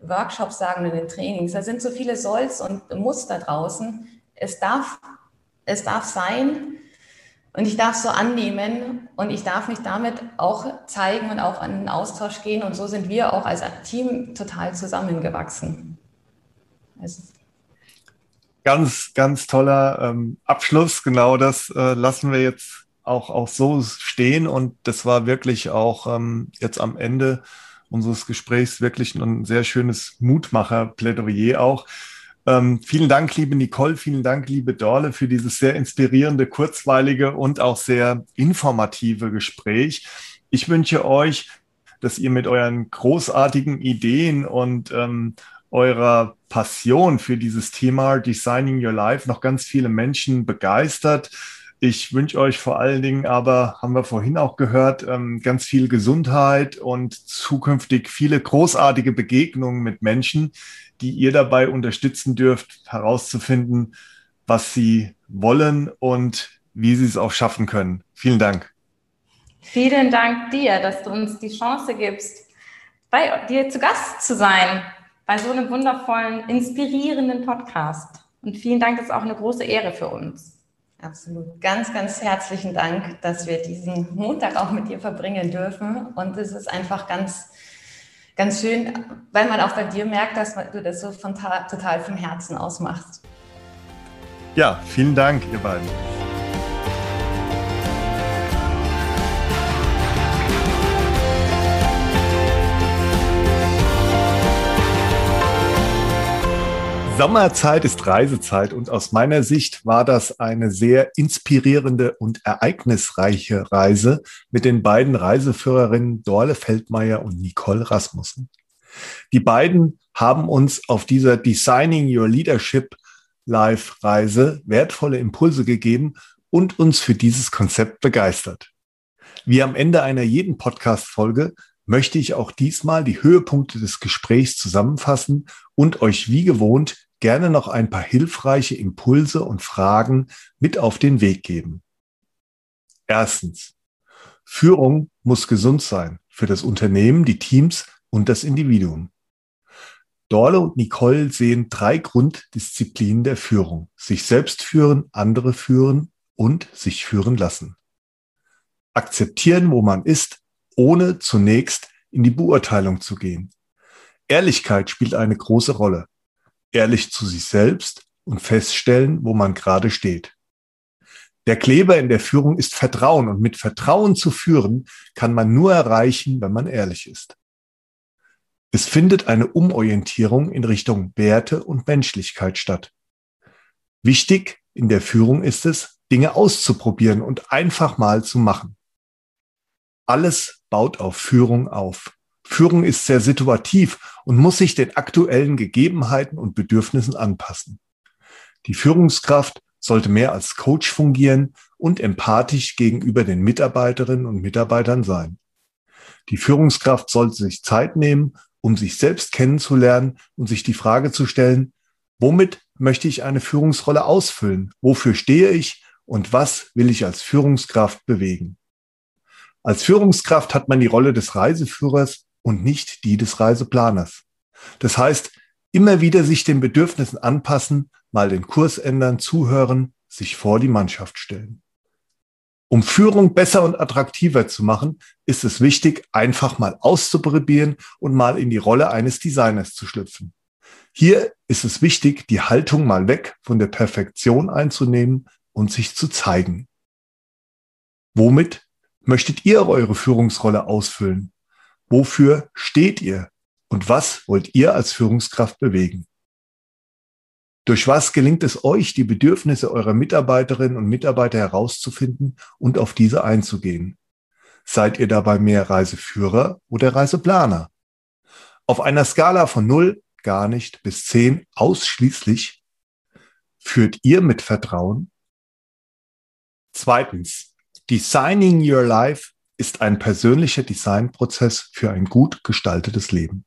Workshops sagen, in den Trainings. Da sind so viele Solls und Muster draußen. Es darf, es darf sein, und ich darf so annehmen und ich darf mich damit auch zeigen und auch an den Austausch gehen. Und so sind wir auch als Team total zusammengewachsen. Also ganz, ganz toller ähm, Abschluss. Genau das äh, lassen wir jetzt auch, auch so stehen. Und das war wirklich auch ähm, jetzt am Ende unseres Gesprächs wirklich ein sehr schönes Mutmacher-Plädoyer auch. Ähm, vielen Dank, liebe Nicole, vielen Dank, liebe Dorle, für dieses sehr inspirierende, kurzweilige und auch sehr informative Gespräch. Ich wünsche euch, dass ihr mit euren großartigen Ideen und ähm, eurer Passion für dieses Thema Designing Your Life noch ganz viele Menschen begeistert. Ich wünsche euch vor allen Dingen aber, haben wir vorhin auch gehört, ähm, ganz viel Gesundheit und zukünftig viele großartige Begegnungen mit Menschen, die ihr dabei unterstützen dürft, herauszufinden, was sie wollen und wie sie es auch schaffen können. Vielen Dank. Vielen Dank dir, dass du uns die Chance gibst, bei dir zu Gast zu sein, bei so einem wundervollen, inspirierenden Podcast. Und vielen Dank, das ist auch eine große Ehre für uns. Absolut. Ganz, ganz herzlichen Dank, dass wir diesen Montag auch mit dir verbringen dürfen. Und es ist einfach ganz ganz schön, weil man auch bei dir merkt, dass du das so von total vom Herzen aus machst. Ja, vielen Dank, ihr beiden. Sommerzeit ist Reisezeit und aus meiner Sicht war das eine sehr inspirierende und ereignisreiche Reise mit den beiden Reiseführerinnen Dorle Feldmeier und Nicole Rasmussen. Die beiden haben uns auf dieser Designing Your Leadership Live-Reise wertvolle Impulse gegeben und uns für dieses Konzept begeistert. Wie am Ende einer jeden Podcast-Folge möchte ich auch diesmal die Höhepunkte des Gesprächs zusammenfassen und euch wie gewohnt gerne noch ein paar hilfreiche Impulse und Fragen mit auf den Weg geben. Erstens. Führung muss gesund sein für das Unternehmen, die Teams und das Individuum. Dorle und Nicole sehen drei Grunddisziplinen der Führung. Sich selbst führen, andere führen und sich führen lassen. Akzeptieren, wo man ist, ohne zunächst in die Beurteilung zu gehen. Ehrlichkeit spielt eine große Rolle. Ehrlich zu sich selbst und feststellen, wo man gerade steht. Der Kleber in der Führung ist Vertrauen und mit Vertrauen zu führen kann man nur erreichen, wenn man ehrlich ist. Es findet eine Umorientierung in Richtung Werte und Menschlichkeit statt. Wichtig in der Führung ist es, Dinge auszuprobieren und einfach mal zu machen. Alles baut auf Führung auf. Führung ist sehr situativ und muss sich den aktuellen Gegebenheiten und Bedürfnissen anpassen. Die Führungskraft sollte mehr als Coach fungieren und empathisch gegenüber den Mitarbeiterinnen und Mitarbeitern sein. Die Führungskraft sollte sich Zeit nehmen um sich selbst kennenzulernen und sich die Frage zu stellen, womit möchte ich eine Führungsrolle ausfüllen? Wofür stehe ich? Und was will ich als Führungskraft bewegen? Als Führungskraft hat man die Rolle des Reiseführers und nicht die des Reiseplaners. Das heißt, immer wieder sich den Bedürfnissen anpassen, mal den Kurs ändern, zuhören, sich vor die Mannschaft stellen. Um Führung besser und attraktiver zu machen, ist es wichtig, einfach mal auszuprobieren und mal in die Rolle eines Designers zu schlüpfen. Hier ist es wichtig, die Haltung mal weg von der Perfektion einzunehmen und sich zu zeigen. Womit möchtet ihr eure Führungsrolle ausfüllen? Wofür steht ihr? Und was wollt ihr als Führungskraft bewegen? Durch was gelingt es euch, die Bedürfnisse eurer Mitarbeiterinnen und Mitarbeiter herauszufinden und auf diese einzugehen? Seid ihr dabei mehr Reiseführer oder Reiseplaner? Auf einer Skala von 0, gar nicht, bis 10 ausschließlich, führt ihr mit Vertrauen? Zweitens, Designing Your Life ist ein persönlicher Designprozess für ein gut gestaltetes Leben.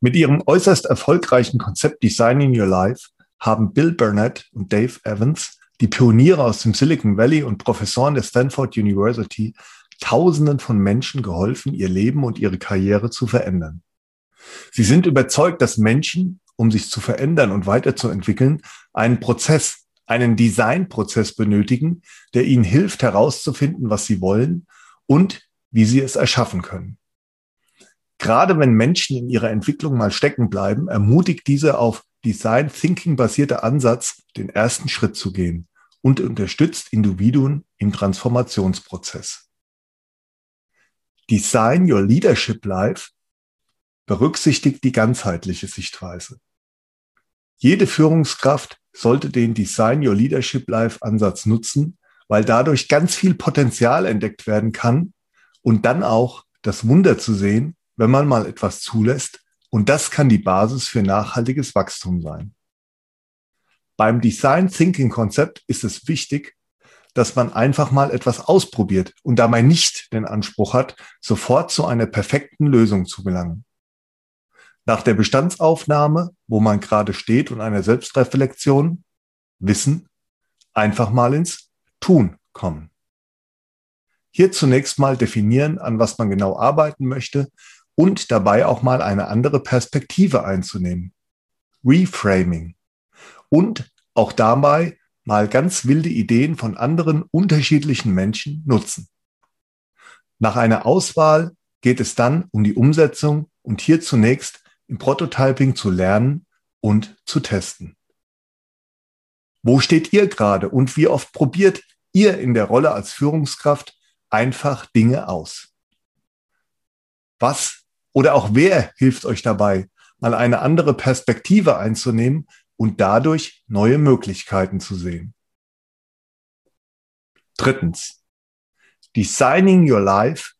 Mit ihrem äußerst erfolgreichen Konzept Designing Your Life haben Bill Burnett und Dave Evans, die Pioniere aus dem Silicon Valley und Professoren der Stanford University, Tausenden von Menschen geholfen, ihr Leben und ihre Karriere zu verändern. Sie sind überzeugt, dass Menschen, um sich zu verändern und weiterzuentwickeln, einen Prozess, einen Designprozess benötigen, der ihnen hilft herauszufinden, was sie wollen und wie sie es erschaffen können. Gerade wenn Menschen in ihrer Entwicklung mal stecken bleiben, ermutigt diese auf Design Thinking basierter Ansatz, den ersten Schritt zu gehen und unterstützt Individuen im Transformationsprozess. Design Your Leadership Life berücksichtigt die ganzheitliche Sichtweise. Jede Führungskraft sollte den Design Your Leadership Life Ansatz nutzen, weil dadurch ganz viel Potenzial entdeckt werden kann und dann auch das Wunder zu sehen, wenn man mal etwas zulässt. Und das kann die Basis für nachhaltiges Wachstum sein. Beim Design Thinking Konzept ist es wichtig, dass man einfach mal etwas ausprobiert und dabei nicht den Anspruch hat, sofort zu einer perfekten Lösung zu gelangen. Nach der Bestandsaufnahme, wo man gerade steht und einer Selbstreflexion, Wissen, einfach mal ins Tun kommen. Hier zunächst mal definieren, an was man genau arbeiten möchte und dabei auch mal eine andere Perspektive einzunehmen. Reframing. Und auch dabei mal ganz wilde Ideen von anderen unterschiedlichen Menschen nutzen. Nach einer Auswahl geht es dann um die Umsetzung und hier zunächst im Prototyping zu lernen und zu testen. Wo steht ihr gerade und wie oft probiert ihr in der Rolle als Führungskraft einfach Dinge aus? Was oder auch wer hilft euch dabei, mal eine andere Perspektive einzunehmen und dadurch neue Möglichkeiten zu sehen? Drittens. Designing Your Life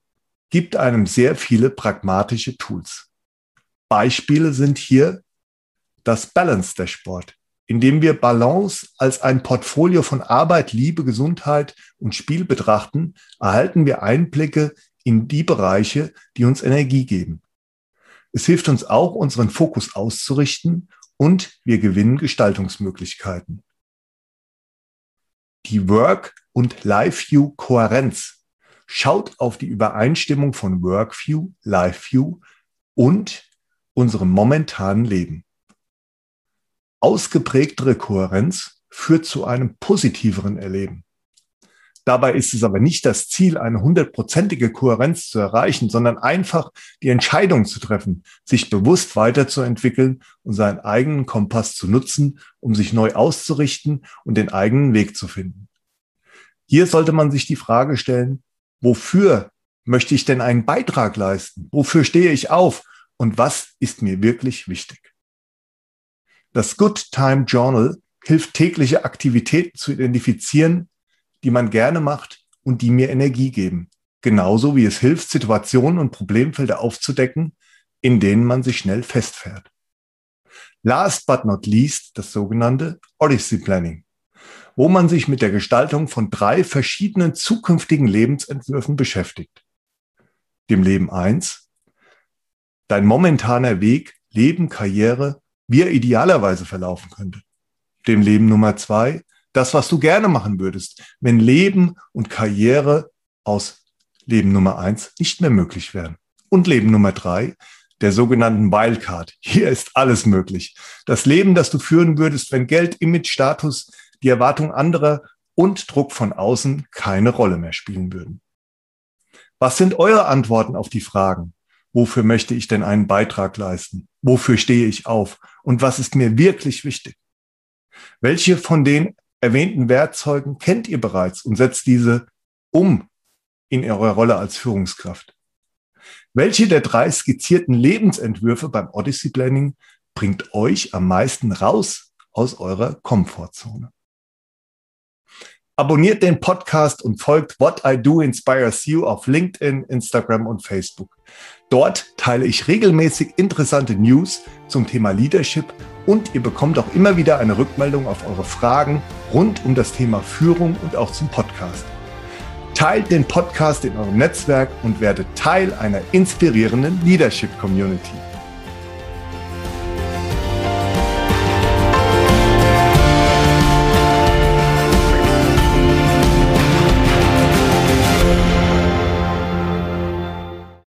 gibt einem sehr viele pragmatische Tools. Beispiele sind hier das Balance Dashboard, in dem wir Balance als ein Portfolio von Arbeit, Liebe, Gesundheit und Spiel betrachten, erhalten wir Einblicke in die Bereiche, die uns Energie geben. Es hilft uns auch, unseren Fokus auszurichten und wir gewinnen Gestaltungsmöglichkeiten. Die Work- und Life-View-Kohärenz schaut auf die Übereinstimmung von Work-View, Life-View und unserem momentanen Leben. Ausgeprägtere Kohärenz führt zu einem positiveren Erleben. Dabei ist es aber nicht das Ziel, eine hundertprozentige Kohärenz zu erreichen, sondern einfach die Entscheidung zu treffen, sich bewusst weiterzuentwickeln und seinen eigenen Kompass zu nutzen, um sich neu auszurichten und den eigenen Weg zu finden. Hier sollte man sich die Frage stellen, wofür möchte ich denn einen Beitrag leisten? Wofür stehe ich auf? Und was ist mir wirklich wichtig? Das Good Time Journal hilft tägliche Aktivitäten zu identifizieren, die man gerne macht und die mir Energie geben. Genauso wie es hilft, Situationen und Problemfelder aufzudecken, in denen man sich schnell festfährt. Last but not least das sogenannte Odyssey Planning, wo man sich mit der Gestaltung von drei verschiedenen zukünftigen Lebensentwürfen beschäftigt. Dem Leben eins, dein momentaner Weg, Leben, Karriere, wie er idealerweise verlaufen könnte. Dem Leben Nummer zwei, das, was du gerne machen würdest, wenn Leben und Karriere aus Leben Nummer eins nicht mehr möglich wären. Und Leben Nummer drei, der sogenannten Wildcard. Hier ist alles möglich. Das Leben, das du führen würdest, wenn Geld, Image, Status, die Erwartung anderer und Druck von außen keine Rolle mehr spielen würden. Was sind eure Antworten auf die Fragen? Wofür möchte ich denn einen Beitrag leisten? Wofür stehe ich auf? Und was ist mir wirklich wichtig? Welche von den erwähnten Werkzeugen kennt ihr bereits und setzt diese um in eurer Rolle als Führungskraft? Welche der drei skizzierten Lebensentwürfe beim Odyssey Planning bringt euch am meisten raus aus eurer Komfortzone? Abonniert den Podcast und folgt What I Do Inspires You auf LinkedIn, Instagram und Facebook. Dort teile ich regelmäßig interessante News zum Thema Leadership und ihr bekommt auch immer wieder eine Rückmeldung auf eure Fragen rund um das Thema Führung und auch zum Podcast. Teilt den Podcast in eurem Netzwerk und werdet Teil einer inspirierenden Leadership Community.